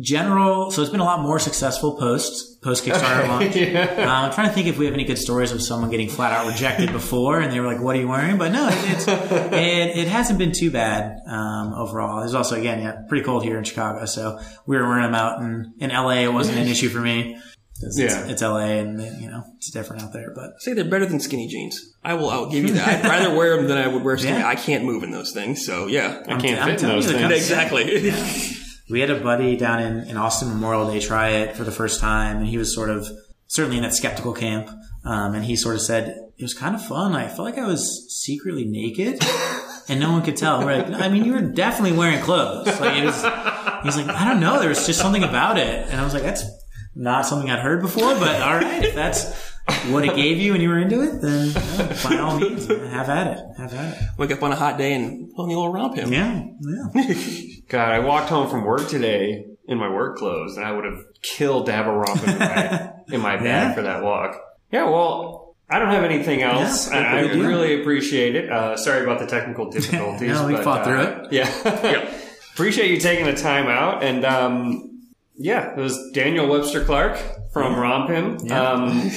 general. So it's been a lot more successful post post Kickstarter launch. Uh, I'm trying to think if we have any good stories of someone getting flat out rejected before, and they were like, "What are you wearing?" But no, it, it's it, it hasn't been too bad um, overall. There's also again, yeah, pretty cold here in Chicago, so we were wearing them out in in LA. It wasn't an issue for me. 'Cause It's, Yeah. it's LA, and you know it's different out there. But say they're better than skinny jeans. I will. I'll give you that. I'd rather wear them than I would wear skinny. Yeah. I can't move in those things. So yeah, I can't I'm fit in those you, things. company- exactly. We had a buddy down in, in Austin Memorial Day try it for the first time, and he was sort of certainly in that skeptical camp. Um, and he sort of said it was kind of fun. I felt like I was secretly naked, and no one could tell. We're like, I mean, you were definitely wearing clothes. Like it was. He's like, I don't know. There was just something about it, and I was like, that's not something I'd heard before. But all right, that's what it gave you and you were into it, then yeah, by all means, have at it. Have at it. Wake up on a hot day and put on the old romp him. Yeah, yeah. God, I walked home from work today in my work clothes, and I would have killed to have a romp in my, in my bag Yeah. for that walk. Yeah, well, I don't have anything else, Yeah, and I good really appreciate it. Uh, sorry about the technical difficulties. No, we but, fought uh, through it. Yeah. appreciate you taking the time out, and um, yeah, it was Daniel Webster Clark from RompHim. Yeah. Um,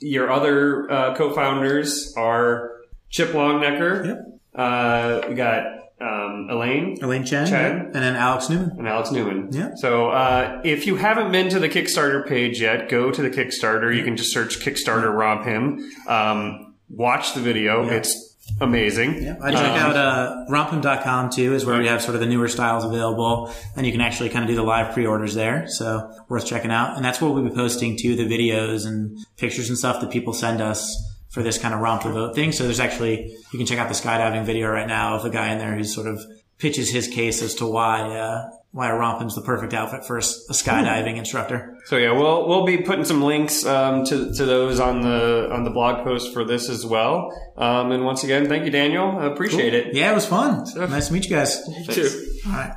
your other uh, co-founders are Chip Longnecker. Yep. Uh, we got um, Elaine Elaine Chen, Chen. and then Alex Newman. and Alex Newman. Yeah. So uh, if you haven't been to the Kickstarter page yet, go to the Kickstarter. You can just search Kickstarter RompHim. Um, watch the video. It's amazing. Yeah, I check out uh, romphim.com too, is where we have sort of the newer styles available, and you can actually kind of do the live pre-orders there. So worth checking out, and that's where we'll be posting to the videos and pictures and stuff that people send us for this kind of romp the vote thing. So there's actually you can check out the skydiving video right now of a guy in there who sort of pitches his case as to why uh, why a RompHim's the perfect outfit for a, skydiving instructor. So yeah, we'll we'll be putting some links um, to to those on the on the blog post for this as well. Um, and once again, thank you, Daniel. I appreciate it. Yeah, it was fun. Nice to meet you guys. You too. All right.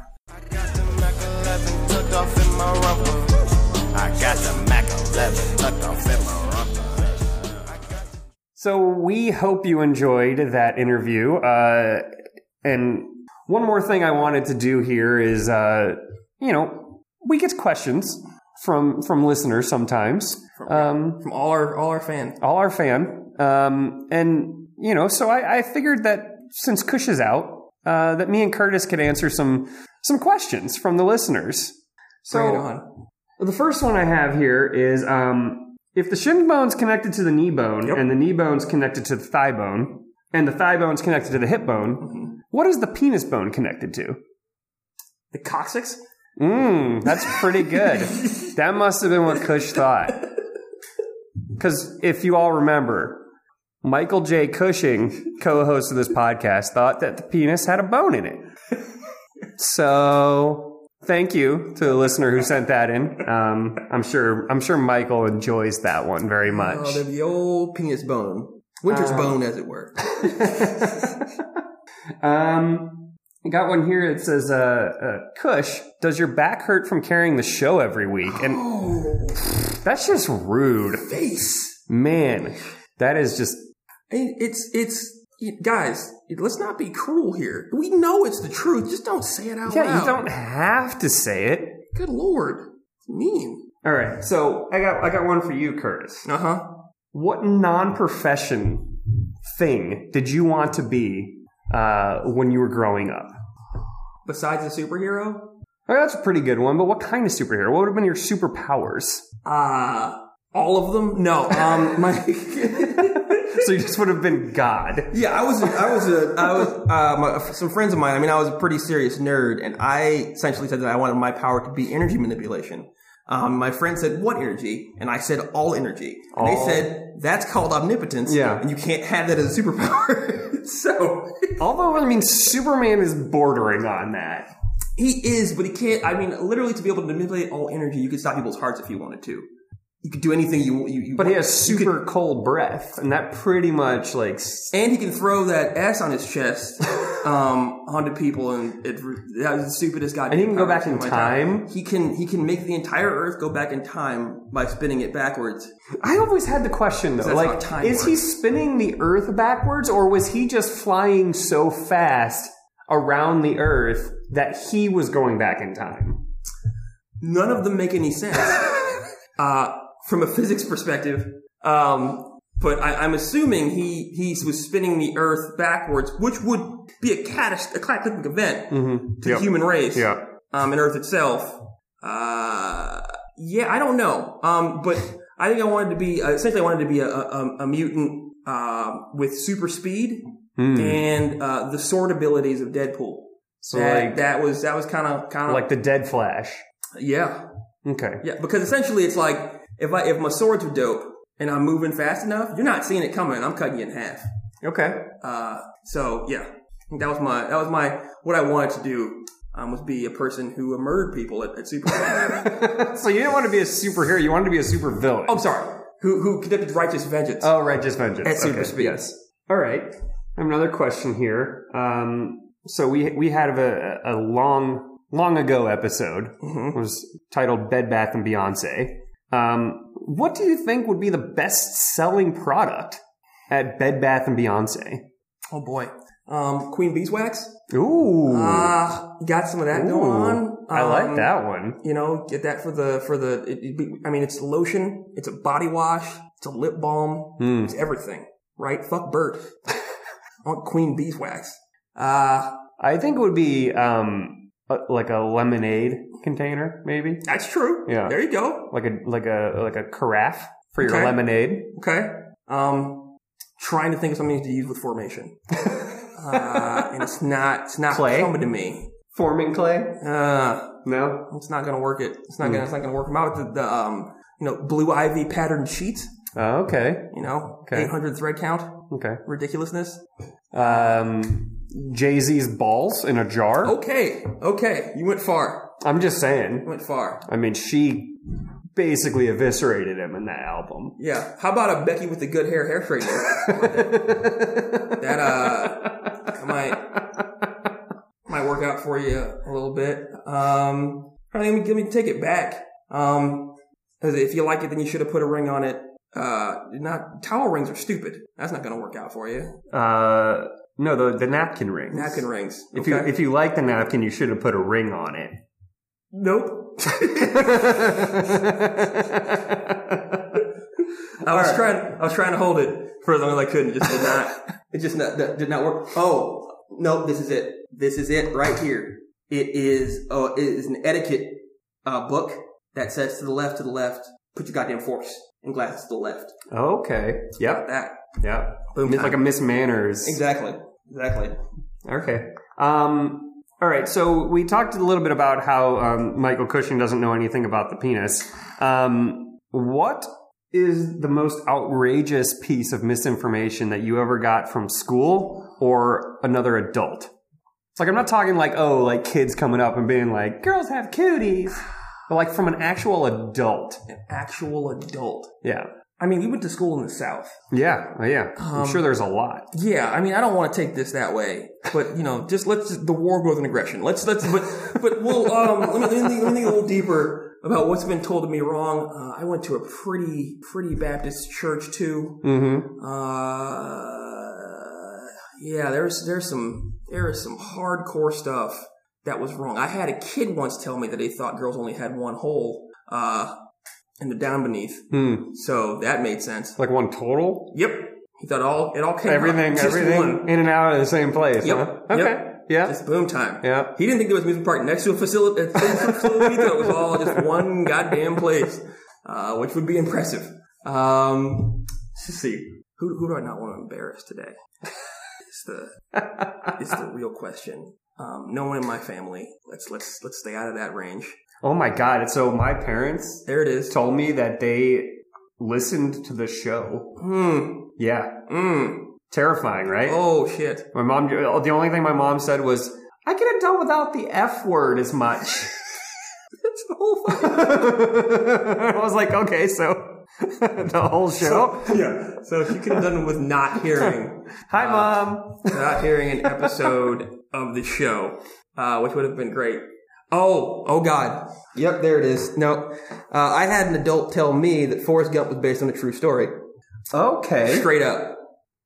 got the Mac 11 tucked off in my rumper. I got the Mac 11 tucked off in my rumper. So we hope you enjoyed that interview. Uh, and one more thing I wanted to do here is, uh, you know, we get questions from from listeners sometimes. Um, From all our all our fans. all our fan, um, and you know, so I, I figured that since Kush is out, uh, that me and Curtis could answer some some questions from the listeners. So Bring it on. the first one I have here is um, if the shin bone's connected to the knee bone and the knee bone's connected to the thigh bone and the thigh bone's connected to the hip bone, what is the penis bone connected to? The coccyx. Mmm, that's pretty good. that must have been what Kush thought. Because if you all remember, Michael J. Cushing, co host of this podcast, thought that the penis had a bone in it. So thank you to the listener who sent that in. Um, I'm sure I'm sure Michael enjoys that one very much. Oh, the old penis bone. Winter's bone, as it were. um, I got one here. It says, uh, uh, Kush, does your back hurt from carrying the show every week? And Oh, that's just rude. face. Man, that is just, it's it's guys. Let's not be cruel here. We know it's the truth. Just don't say it out yeah, loud. you don't have to say it. Good lord, it's mean. All right. So I got, I got one for you, Curtis. Uh huh. What non-profession thing did you want to be, uh, when you were growing up? Besides a superhero, Oh, that's a pretty good one, but what kind of superhero? What would have been your superpowers? uh all of them. No, um, my. so you just would have been God. Yeah, I was, I was, a, I was, uh, my, some friends of mine. I mean, I was a pretty serious nerd, and I essentially said that I wanted my power to be energy manipulation. Um, my friend said, "What energy?" And I said, "All energy." And All. they said, "That's called omnipotence." Yeah. and you can't have that as a superpower. so Although, I mean, Superman is bordering on that. he is, but he can't. I mean, literally, to be able to manipulate all energy, you could stop people's hearts if you wanted to. You could do anything you you. you But he has you could- super cold breath, and that pretty much, like, and he can throw that S on his chest um, onto people, and it, that was the stupidest guy. And he can go back in time? He can he can make the entire Earth go back in time by spinning it backwards. I always had the question though, like, time is he spinning the Earth backwards, or was he just flying so fast around the Earth that he was going back in time? None of them make any sense uh, from a physics perspective. Um, but I, I'm assuming he he was spinning the Earth backwards, which would be a, catas- a cataclysmic event Mm-hmm. to the human race. Yeah. um, and Earth itself. Uh, yeah, I don't know. Um, but I think I wanted to be uh, essentially I wanted to be a, a, a mutant uh, with super speed Hmm. and uh, the sword abilities of Deadpool. So, that, like, that was that was kind of kind of like the Dead Flash. yeah Okay. yeah because essentially it's like if I if my swords are dope and I'm moving fast enough, you're not seeing it coming. I'm cutting you in half. Okay. Uh, so yeah, that was my that was my what I wanted to do. Um, was be a person who murdered people at, at Superman. so you didn't want to be a superhero; you wanted to be a super villain. Oh, I'm sorry. Who who conducted righteous vengeance? Oh, righteous vengeance. At super speed. Yes. All right. I have another question here. Um, so we we had a, a long long ago episode Mm-hmm. It was titled Bed Bath and Beyonce. Um, what do you think would be the best selling product at Bed Bath and Beyonce? Oh boy. Um, Queen Beeswax. Ooh, Ah, got some of that Ooh. going on. I like Um, that one. You know, get that for the for the. It, be- I mean, it's lotion. It's a body wash. It's a lip balm. Hmm. It's everything. Right? Fuck Bert. I want Queen Beeswax. Uh, I think it would be um, like a lemonade container, maybe that's true. Yeah. There you go. like a like a like a carafe for your Okay. lemonade. Okay. Um, trying to think of something to use with formation. uh, and it's not. It's not Clay? coming to me. Forming clay? Uh, No. it's not gonna work. It. It's not Hmm. gonna. It's not gonna work. I'm out with the, the um, you know, blue ivy patterned sheets. Oh, okay. You know, Okay. 800 thread count. Okay. Ridiculousness. Um, Jay Z's balls in a jar. Okay. Okay. You went far. I'm just saying. went far. I mean, she basically eviscerated him in that album. Yeah. How about a Becky with the good hair hair straightener? that uh might might work out for you a little bit. Um, I mean, let me, take it back. Um, if you like it, then you should have put a ring on it. Uh, not towel rings are stupid. That's not going to work out for you. Uh, no, the the napkin rings. Napkin rings. If you if you like the napkin, you should have put a ring on it. Nope. I was trying. I was trying to hold it for as long as I could. It just did not. It just not, did not work. Oh no! This is it. This is it right here. It is. Oh, it is an etiquette uh, book that says to the left, to the left. Put your goddamn forks and glasses to the left. okay. Yep. That Yep. boom. It's like a Miss Manners. exactly. Exactly. Okay. Um, all right. So we talked a little bit about how um, Michael Cushing doesn't know anything about the penis. Um, what is the most outrageous piece of misinformation that you ever got from school or another adult? It's like I'm not talking like oh like kids coming up and being like girls have cooties, but like from an actual adult. An actual adult. Yeah. I mean, we went to school in the South. Yeah, uh, yeah. I'm sure there's a lot. Yeah, I mean, I don't want to take this that way, but you know, just let's just, the war growth and aggression. Let's let's but but we'll um let me, let me, think, let me think a little deeper about what's been told to me wrong. Uh, I went to a pretty pretty Baptist church too. Mm-hmm. Uh, yeah, there's there's some there is some hardcore stuff that was wrong. I had a kid once tell me that they thought girls only had one hole uh in the down beneath, Hmm. so that made sense. Like one total. Yep, he thought all it all came Everything, everything one. in and out of the same place. Yep. Huh? Yep. Yeah. Just boom time. Yeah. He didn't think there was a amusement park next to a facility. A facility that was all just one goddamn place, uh, which would be impressive. Um, let's see. Who, who do I not want to embarrass today? It's the it's the real question. Um, no one in my family. Let's let's let's stay out of that range. Oh my god! So my parents There it is. told me that they listened to the show. Hmm. Yeah. Hmm. Terrifying, right? Oh shit. My mom. The only thing my mom said was, "I could have done without the f word as much." That's the whole fucking. I was like, okay, so the whole show. yeah. So she could have done with not hearing. Hi, mom. not hearing an episode of the show, uh, which would have been great. Oh, oh God. Yep, there it is. No, uh, I had an adult tell me that Forrest Gump was based on a true story. Okay, Straight up.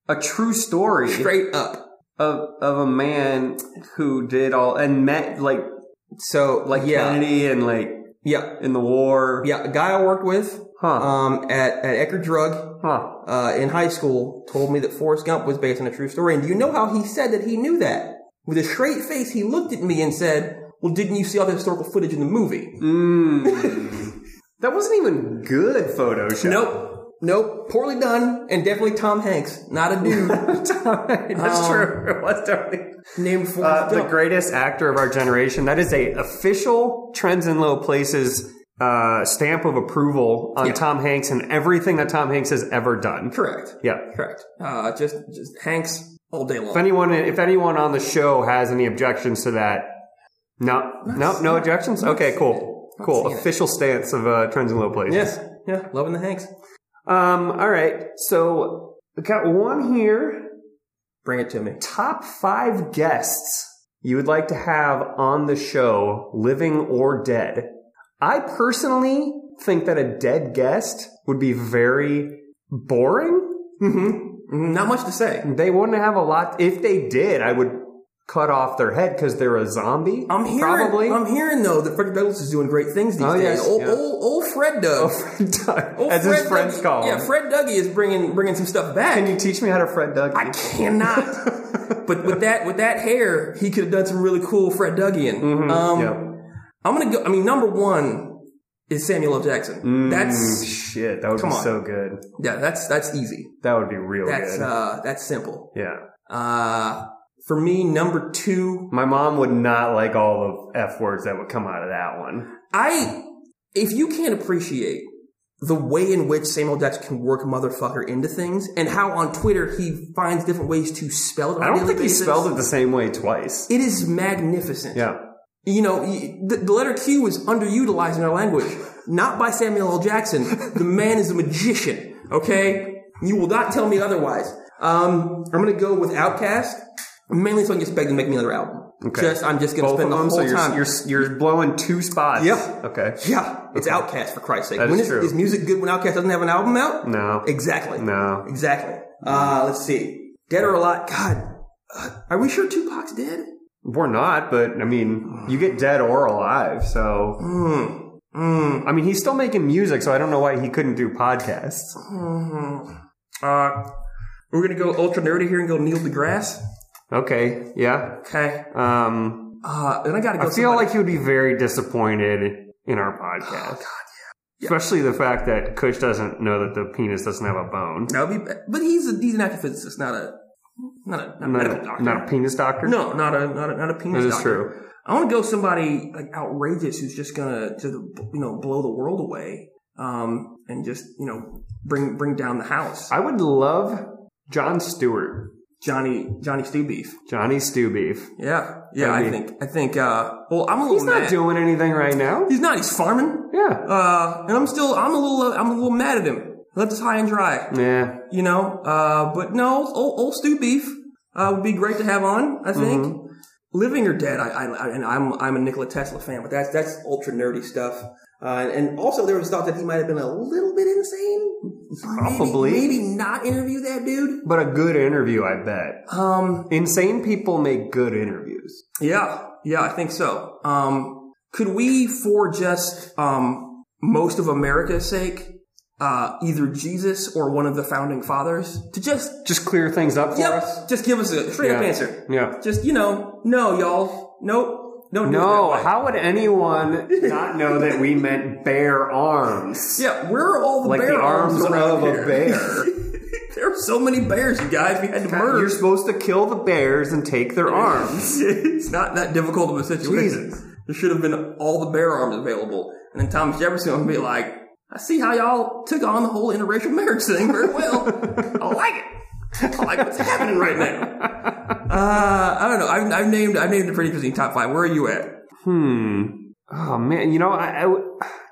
a true story Straight up. of of a man who did all and met like So, like yeah. Kennedy and like Yeah. in the war. Yeah, a guy I worked with Huh. um, at, at Eckerd Drug Huh. uh, in high school told me that Forrest Gump was based on a true story. And do you know how he said that he knew that? With a straight face, he looked at me and said, well, didn't you see all the historical footage in the movie? Mm. that wasn't even good Photoshop. Nope. Nope. Poorly done, and definitely Tom Hanks. Not a dude That's true. It was definitely named Forrest uh, the greatest actor of our generation. That is a official Trends and Low Places uh, stamp of approval on Yeah. Tom Hanks and everything that Tom Hanks has ever done. Correct. Yeah. Correct. Uh, just, just Hanks all day long. If anyone, if anyone on the show has any objections to that, no, no, no objections. Okay, cool, cool. Official stance of uh, Trends and Low Places. Yes. Yeah. Loving the Hanks. Um. All right. So we got one here. Bring it to me. top five guests you would like to have on the show, living or dead. I personally think that a dead guest would be very boring. Mm-hmm. Not much to say. They wouldn't have a lot. If they did, I would cut off their head because they're a zombie. I'm hearing, probably. I'm hearing though that Frederick Douglass is doing great things these Oh, days. yes, old, yeah. old, old Fred Doug. Old As his friends Dougie- call Yeah. Fred Dougie is bringing bringing some stuff back. Can you teach me how to Fred Doug? I cannot. but with that with that hair, he could have done some really cool Fred Dougian. Um, Mm-hmm. Yep. I'm gonna go. I mean, number one is Samuel L. Jackson. Mm, That's shit. That would be on. so good. yeah. That's that's easy. That would be real That's good. uh that's simple. yeah. Uh for me, number two, My mom would not like all the f words that would come out of that one. I if you can't appreciate the way in which Samuel Jackson can work motherfucker into things, and how on Twitter he finds different ways to spell it. I don't think he spelled it the same way twice. It is magnificent. Yeah. You know, the, the letter Q is underutilized in our language, not by Samuel L. Jackson. The man is a magician. Okay, you will not tell me otherwise. Um, I'm gonna go with OutKast, mainly so I can just beg to make me another album. Okay. Just I'm just gonna Both spend the whole so you're, time. you're you're blowing two spots. Yeah. Okay. yeah, it's OutKast for Christ's sake. That when is is, true. is music good when OutKast doesn't have an album out? No. Exactly. No. Exactly. Uh, let's see. Dead or alive? God, uh, are we sure Tupac's dead? We're not, but I mean, you get dead or alive, so. Hmm. I mean, he's still making music, so I don't know why he couldn't do podcasts. Uh, we're gonna go ultra nerdy here and go Neil deGrasse. Okay, yeah. Okay. Um, Uh, then I gotta go. I feel somebody- like he would be very disappointed in our podcast. Oh, God, yeah. Especially the fact that Kush doesn't know that the penis doesn't have a bone. would be, but he's a, he's an acrophysicist, not a not a, not a Not medical a, doctor. not a penis doctor? no, not a not a not a penis. That is doctor. true. I want to go somebody like outrageous who's just gonna just you know blow the world away, um, and just you know bring bring down the house. I would love Jon Stewart. Johnny Johnny Stew Beef. Johnny Stew Beef. Yeah, yeah. I I think I think. uh Well, I'm a little He's not mad. doing anything right now. He's not. He's farming. Yeah. Uh, and I'm still, I'm a little, I'm a little mad at him. left us high and dry. Yeah. You know, uh, but no, old, old Stu Beef uh, would be great to have on. I think. Mm-hmm. Living or dead, I, I, and I'm I'm a Nikola Tesla fan, but that's that's ultra nerdy stuff. Uh, and also, there was thought that he might have been a little bit insane. Probably. maybe, maybe not interview that dude. But a good interview, I bet. Um, Insane people make good interviews. Yeah, yeah, I think so. Um, could we, for just um, most of America's sake, uh, either Jesus or one of the founding fathers, to just Just clear things up for yep, us. just give us a straight up answer. Yeah. Just you know, no, y'all, nope, it No, how would anyone not know that we meant bare arms? Yeah, where are all the Like bear the arms around of here? a bear. there are so many bears, you guys. We had to murder. You're supposed to kill the bears and take their arms. it's not that difficult of a situation. Jesus. There should have been all the bear arms available. And then Thomas Jefferson would be like, I see how y'all took on the whole interracial marriage thing very well. I like it. I like what's happening right now. Uh, I don't know. I've, I've named I've named a pretty interesting top five. Where are you at? Hmm. Oh man, you know, I, I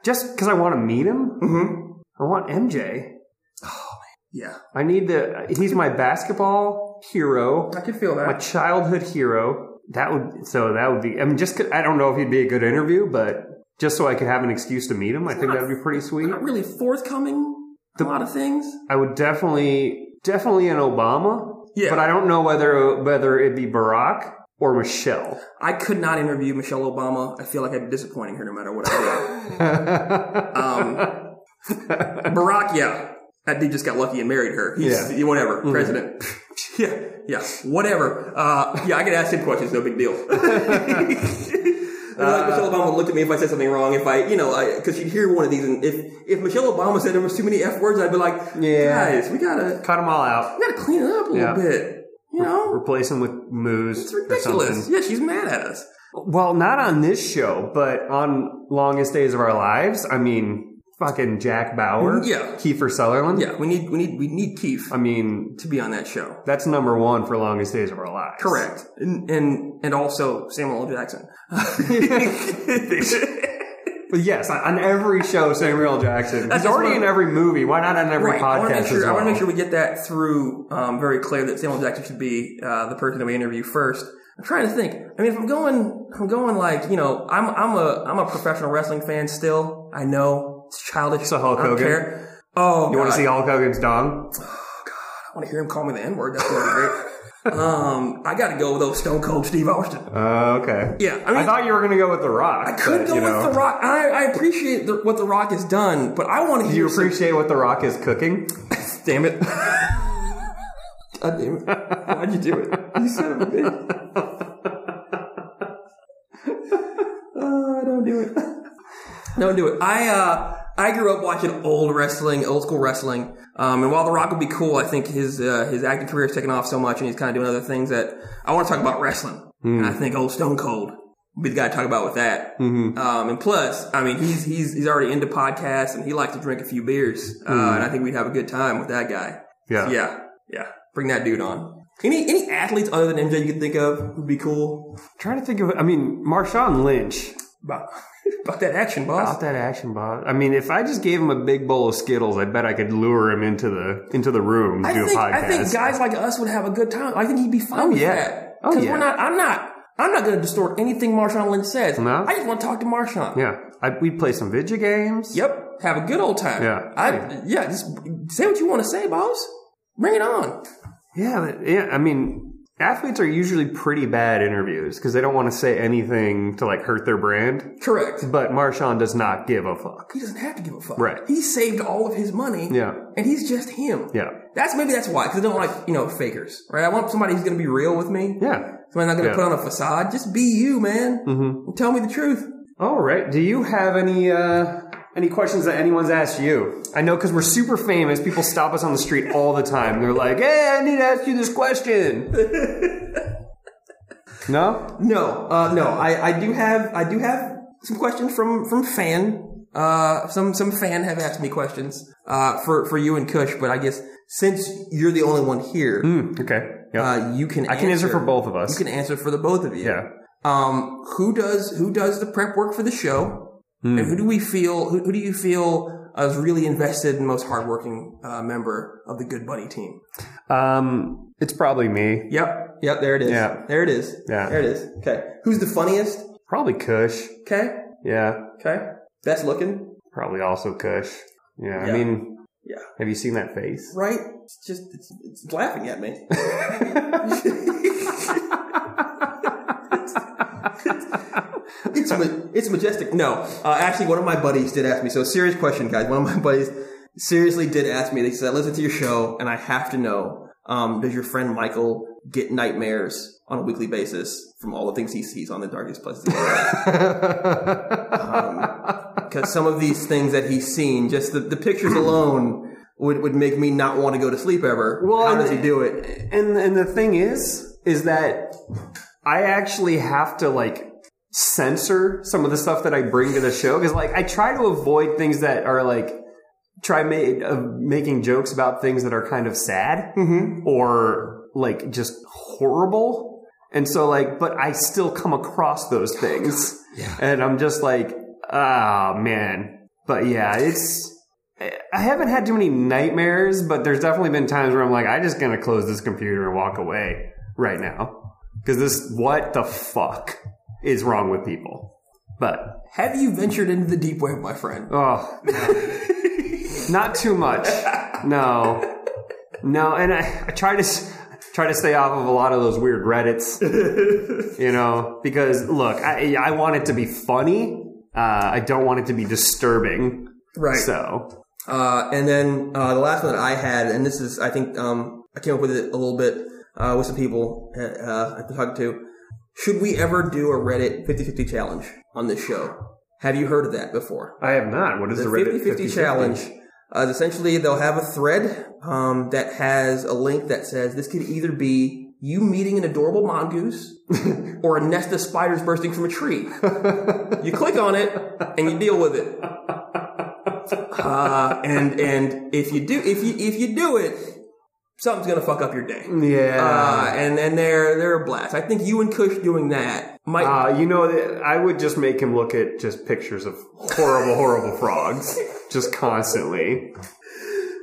just because I want to meet him, Mm-hmm. I want MJ. Oh man, yeah, I need the. He's my basketball hero, I can feel that. my childhood hero. That would so that would be. I mean, just I don't know if he'd be a good interview, but just so I could have an excuse to meet him, I think that would be pretty sweet. Not really forthcoming. a lot of things. I would definitely definitely an Obama. Yeah. but I don't know whether whether it'd be Barack or Michelle. I could not interview Michelle Obama. I feel like I'd be disappointing her no matter what I did. um, Barack, yeah. That dude just got lucky and married her. He's Yeah. Mm-hmm. whatever, president. yeah, yeah, whatever. Uh, yeah, I could ask him questions, no big deal. And, like Michelle uh, Obama would look at me if I said something wrong. If I, you know, because she'd hear one of these, and if if Michelle Obama said there was too many f words, I'd be like, Yeah. guys, we gotta Cut them all out. we gotta clean it up a little Yeah. bit. You know, Replace them with moose it's ridiculous. Yeah, she's mad at us. Well, not on this show, but on Longest Days of Our Lives. I mean, fucking Jack Bauer. Yeah. Kiefer Sutherland. Yeah, we need we need we need Keith I mean, to be on that show. that's number one for Longest Days of Our Lives. Correct, and and, and also Samuel L. Jackson. But yes, on- every show, Samuel L. Jackson. That's He's already what- in every movie. Why not on every Right. I want podcast sure. as I well? want to make sure we get that through um, very clear that Samuel L. Jackson should be uh, the person that we interview first. I'm trying to think. I mean, if I'm going, I'm going like you know, I'm I'm a I'm a professional wrestling fan still. I know it's childish. So Hulk I don't Hogan? care. Oh, You want God. to see Hulk Hogan's dong? Oh, God. I want to hear him call me the N word. That's gonna be great. um, I got to go with those Stone Cold Steve Austin. Uh, okay. Yeah, I mean- I thought you were going to go with The Rock. I could but, go you know, with The Rock. I, I appreciate the, what The Rock has done, but I want to Do hear you some- appreciate what The Rock is cooking? Damn it. God damn it. Why'd you do it? You son of a bitch. Oh, don't do it. Don't do it. I, uh, I grew up watching old wrestling, old school wrestling. Um, and while The Rock would be cool, I think his, uh, his acting career has taken off so much and he's kind of doing other things that I want to talk about wrestling. And I think old Stone Cold would be the guy to talk about with that. Um, and plus, I mean, he's, he's, he's already into podcasts and he likes to drink a few beers. Uh, and I think we'd have a good time with that guy. Yeah. Yeah, yeah. Bring that dude on. Any any athletes other than MJ you could think of would be cool trying to think of, I mean, Marshawn Lynch. about about that action, boss. About that action, boss. I mean, if I just gave him a big bowl of Skittles, I bet I could lure him into the into the room to I do think a podcast. I think guys like us would have a good time. I think he'd be fine Oh, with yeah. that. Oh, yeah. we're not. I'm not. I'm not going to distort anything Marshawn Lynch says. No? I just want to talk to Marshawn. yeah, I, we'd play some video games. Yep. Have a good old time. Yeah. I yeah. Just say what you want to say, boss. Bring it on. Yeah, yeah. I mean, athletes are usually pretty bad interviews because they don't want to say anything to like hurt their brand. Correct. But Marshawn does not give a fuck. He doesn't have to give a fuck. Right. He saved all of his money. Yeah. And he's just him. Yeah, That's maybe that's why because I don't like you know fakers, right? I want somebody who's going to be real with me. yeah. Somebody not going to Yeah. put on a facade. Just be you, man. Mm-hmm. Tell me the truth. All right. Do you have any uh any questions that anyone's asked you? I know because we're super famous. People stop us on the street all the time. They're like, "Hey, I need to ask you this question." no. No, uh, no. I, I do have I do have some questions from from fan. Uh, some some fan have asked me questions uh, for for you and Kush, but I guess since you're the only one here, Hmm, okay. Yeah. uh, you can I can answer for both of us. You can answer for the both of you. yeah. Um, who does who does the prep work for the show? And who do we feel? Who, who do you feel is really invested and most hardworking uh, member of the Good Buddy team? Um, it's probably me. Yep. Yep. There it is. Yeah. There it is. Yeah. There it is. Okay. Who's the funniest? Probably Kush. Okay. Yeah. Okay. Best looking. Probably also Kush. Yeah. I mean, Yeah. have you seen that face? Right. It's just it's, it's laughing at me. it's ma- it's majestic. No, uh, actually, one of my buddies did ask me. So, serious question, guys. One of my buddies seriously did ask me. They said, "I listen to your show, and I have to know: um, Does your friend Michael get nightmares on a weekly basis from all the things he sees on the darkest places?" Because some of these things that he's seen, just the, the pictures alone. Would, would make me not want to go to sleep ever. Well, How does he do it? And and the thing is, is that I actually have to like censor some of the stuff that I bring to the show because like I try to avoid things that are like try ma- uh, making jokes about things that are kind of sad or like just horrible. And so like, but I still come across those things. Yeah. And I'm just like, ah, man. But yeah, it's, I haven't had too many nightmares, but there's definitely been times where I'm like, I'm just gonna close this computer and walk away right now. Cause this, what the fuck is wrong with people? But, Have you ventured into the deep web, my friend? oh, no. not too much. No. No, and I, I try to, try to stay off of a lot of those weird Reddits, you know, because look, I, I want it to be funny. Uh, I don't want it to be disturbing. Right. So, Uh, and then uh, the last one that I had, and this is, I think, um, I came up with it a little bit uh, with some people uh, I've been talking to. Should we ever do a Reddit 50-50 challenge on this show? Have you heard of that before? I have not. What is the, The Reddit 50-50 challenge. Uh, essentially, they'll have a thread um, that has a link that says this could either be you meeting an adorable mongoose or a nest of spiders bursting from a tree. you click on it and you deal with it. Uh, and and if you do if you if you do it, something's gonna fuck up your day. Yeah. Uh, and and they're they're a blast. I think you and Kush doing that might Uh, you know, I would just make him look at just pictures of horrible, horrible frogs, just constantly.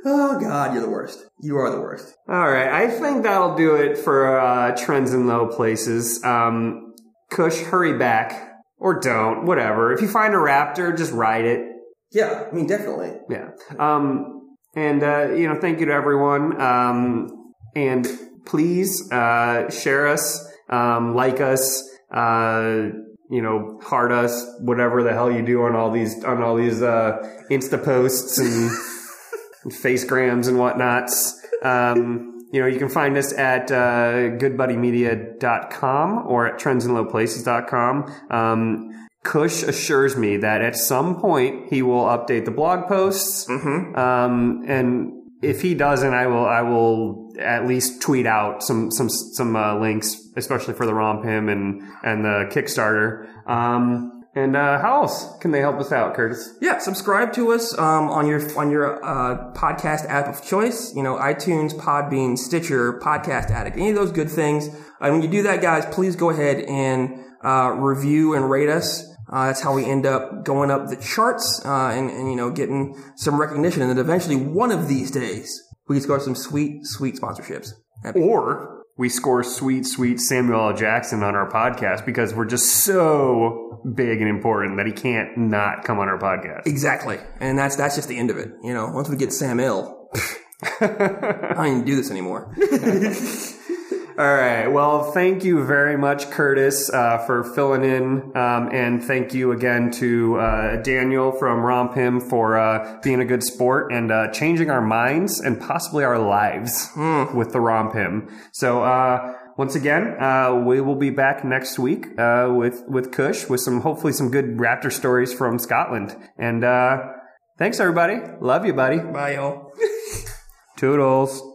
Oh God, you're the worst. You are the worst. All right, I think that'll do it for uh, trends in low places. Um, Kush, hurry back or don't, whatever. If you find a raptor, just ride it. Yeah, I mean definitely. Yeah. Um, and, uh, you know, thank you to everyone. Um, and please, uh, share us, um, like us, uh, you know, heart us, whatever the hell you do on all these, on all these, uh, Insta posts and, and facegrams and whatnots. Um, you know, you can find us at uh, goodbuddymedia.com or at trendsandlowplaces.com. Um, Kush assures me that at some point he will update the blog posts. Um, and if he doesn't, I will, I will at least tweet out some, some, some, uh, links, especially for the RompHim and, and the Kickstarter. Um, and, uh, how else can they help us out, Curtis? Yeah, subscribe to us um, on your on your uh, podcast app of choice. You know, iTunes, Podbean, Stitcher, Podcast Addict, any of those good things. And when you do that, guys, please go ahead and uh, review and rate us. Uh, that's how we end up going up the charts uh, and, and you know getting some recognition. And then eventually, one of these days, we can score some sweet, sweet sponsorships. Or we score sweet, sweet Samuel L. Jackson on our podcast because we're just so big and important that he can't not come on our podcast. Exactly, and that's that's just the end of it. You know, once we get Sam Ill, I don't even do this anymore. All right. Well, thank you very much, Curtis, uh, for filling in. Um, and thank you again to uh, Daniel from RompHim for uh, being a good sport and uh, changing our minds and possibly our lives with the RompHim. So, uh, once again, uh, we will be back next week uh, with with Kush with some hopefully some good Raptor stories from Scotland. And uh, thanks everybody. Love you, buddy. Bye, y'all. Toodles.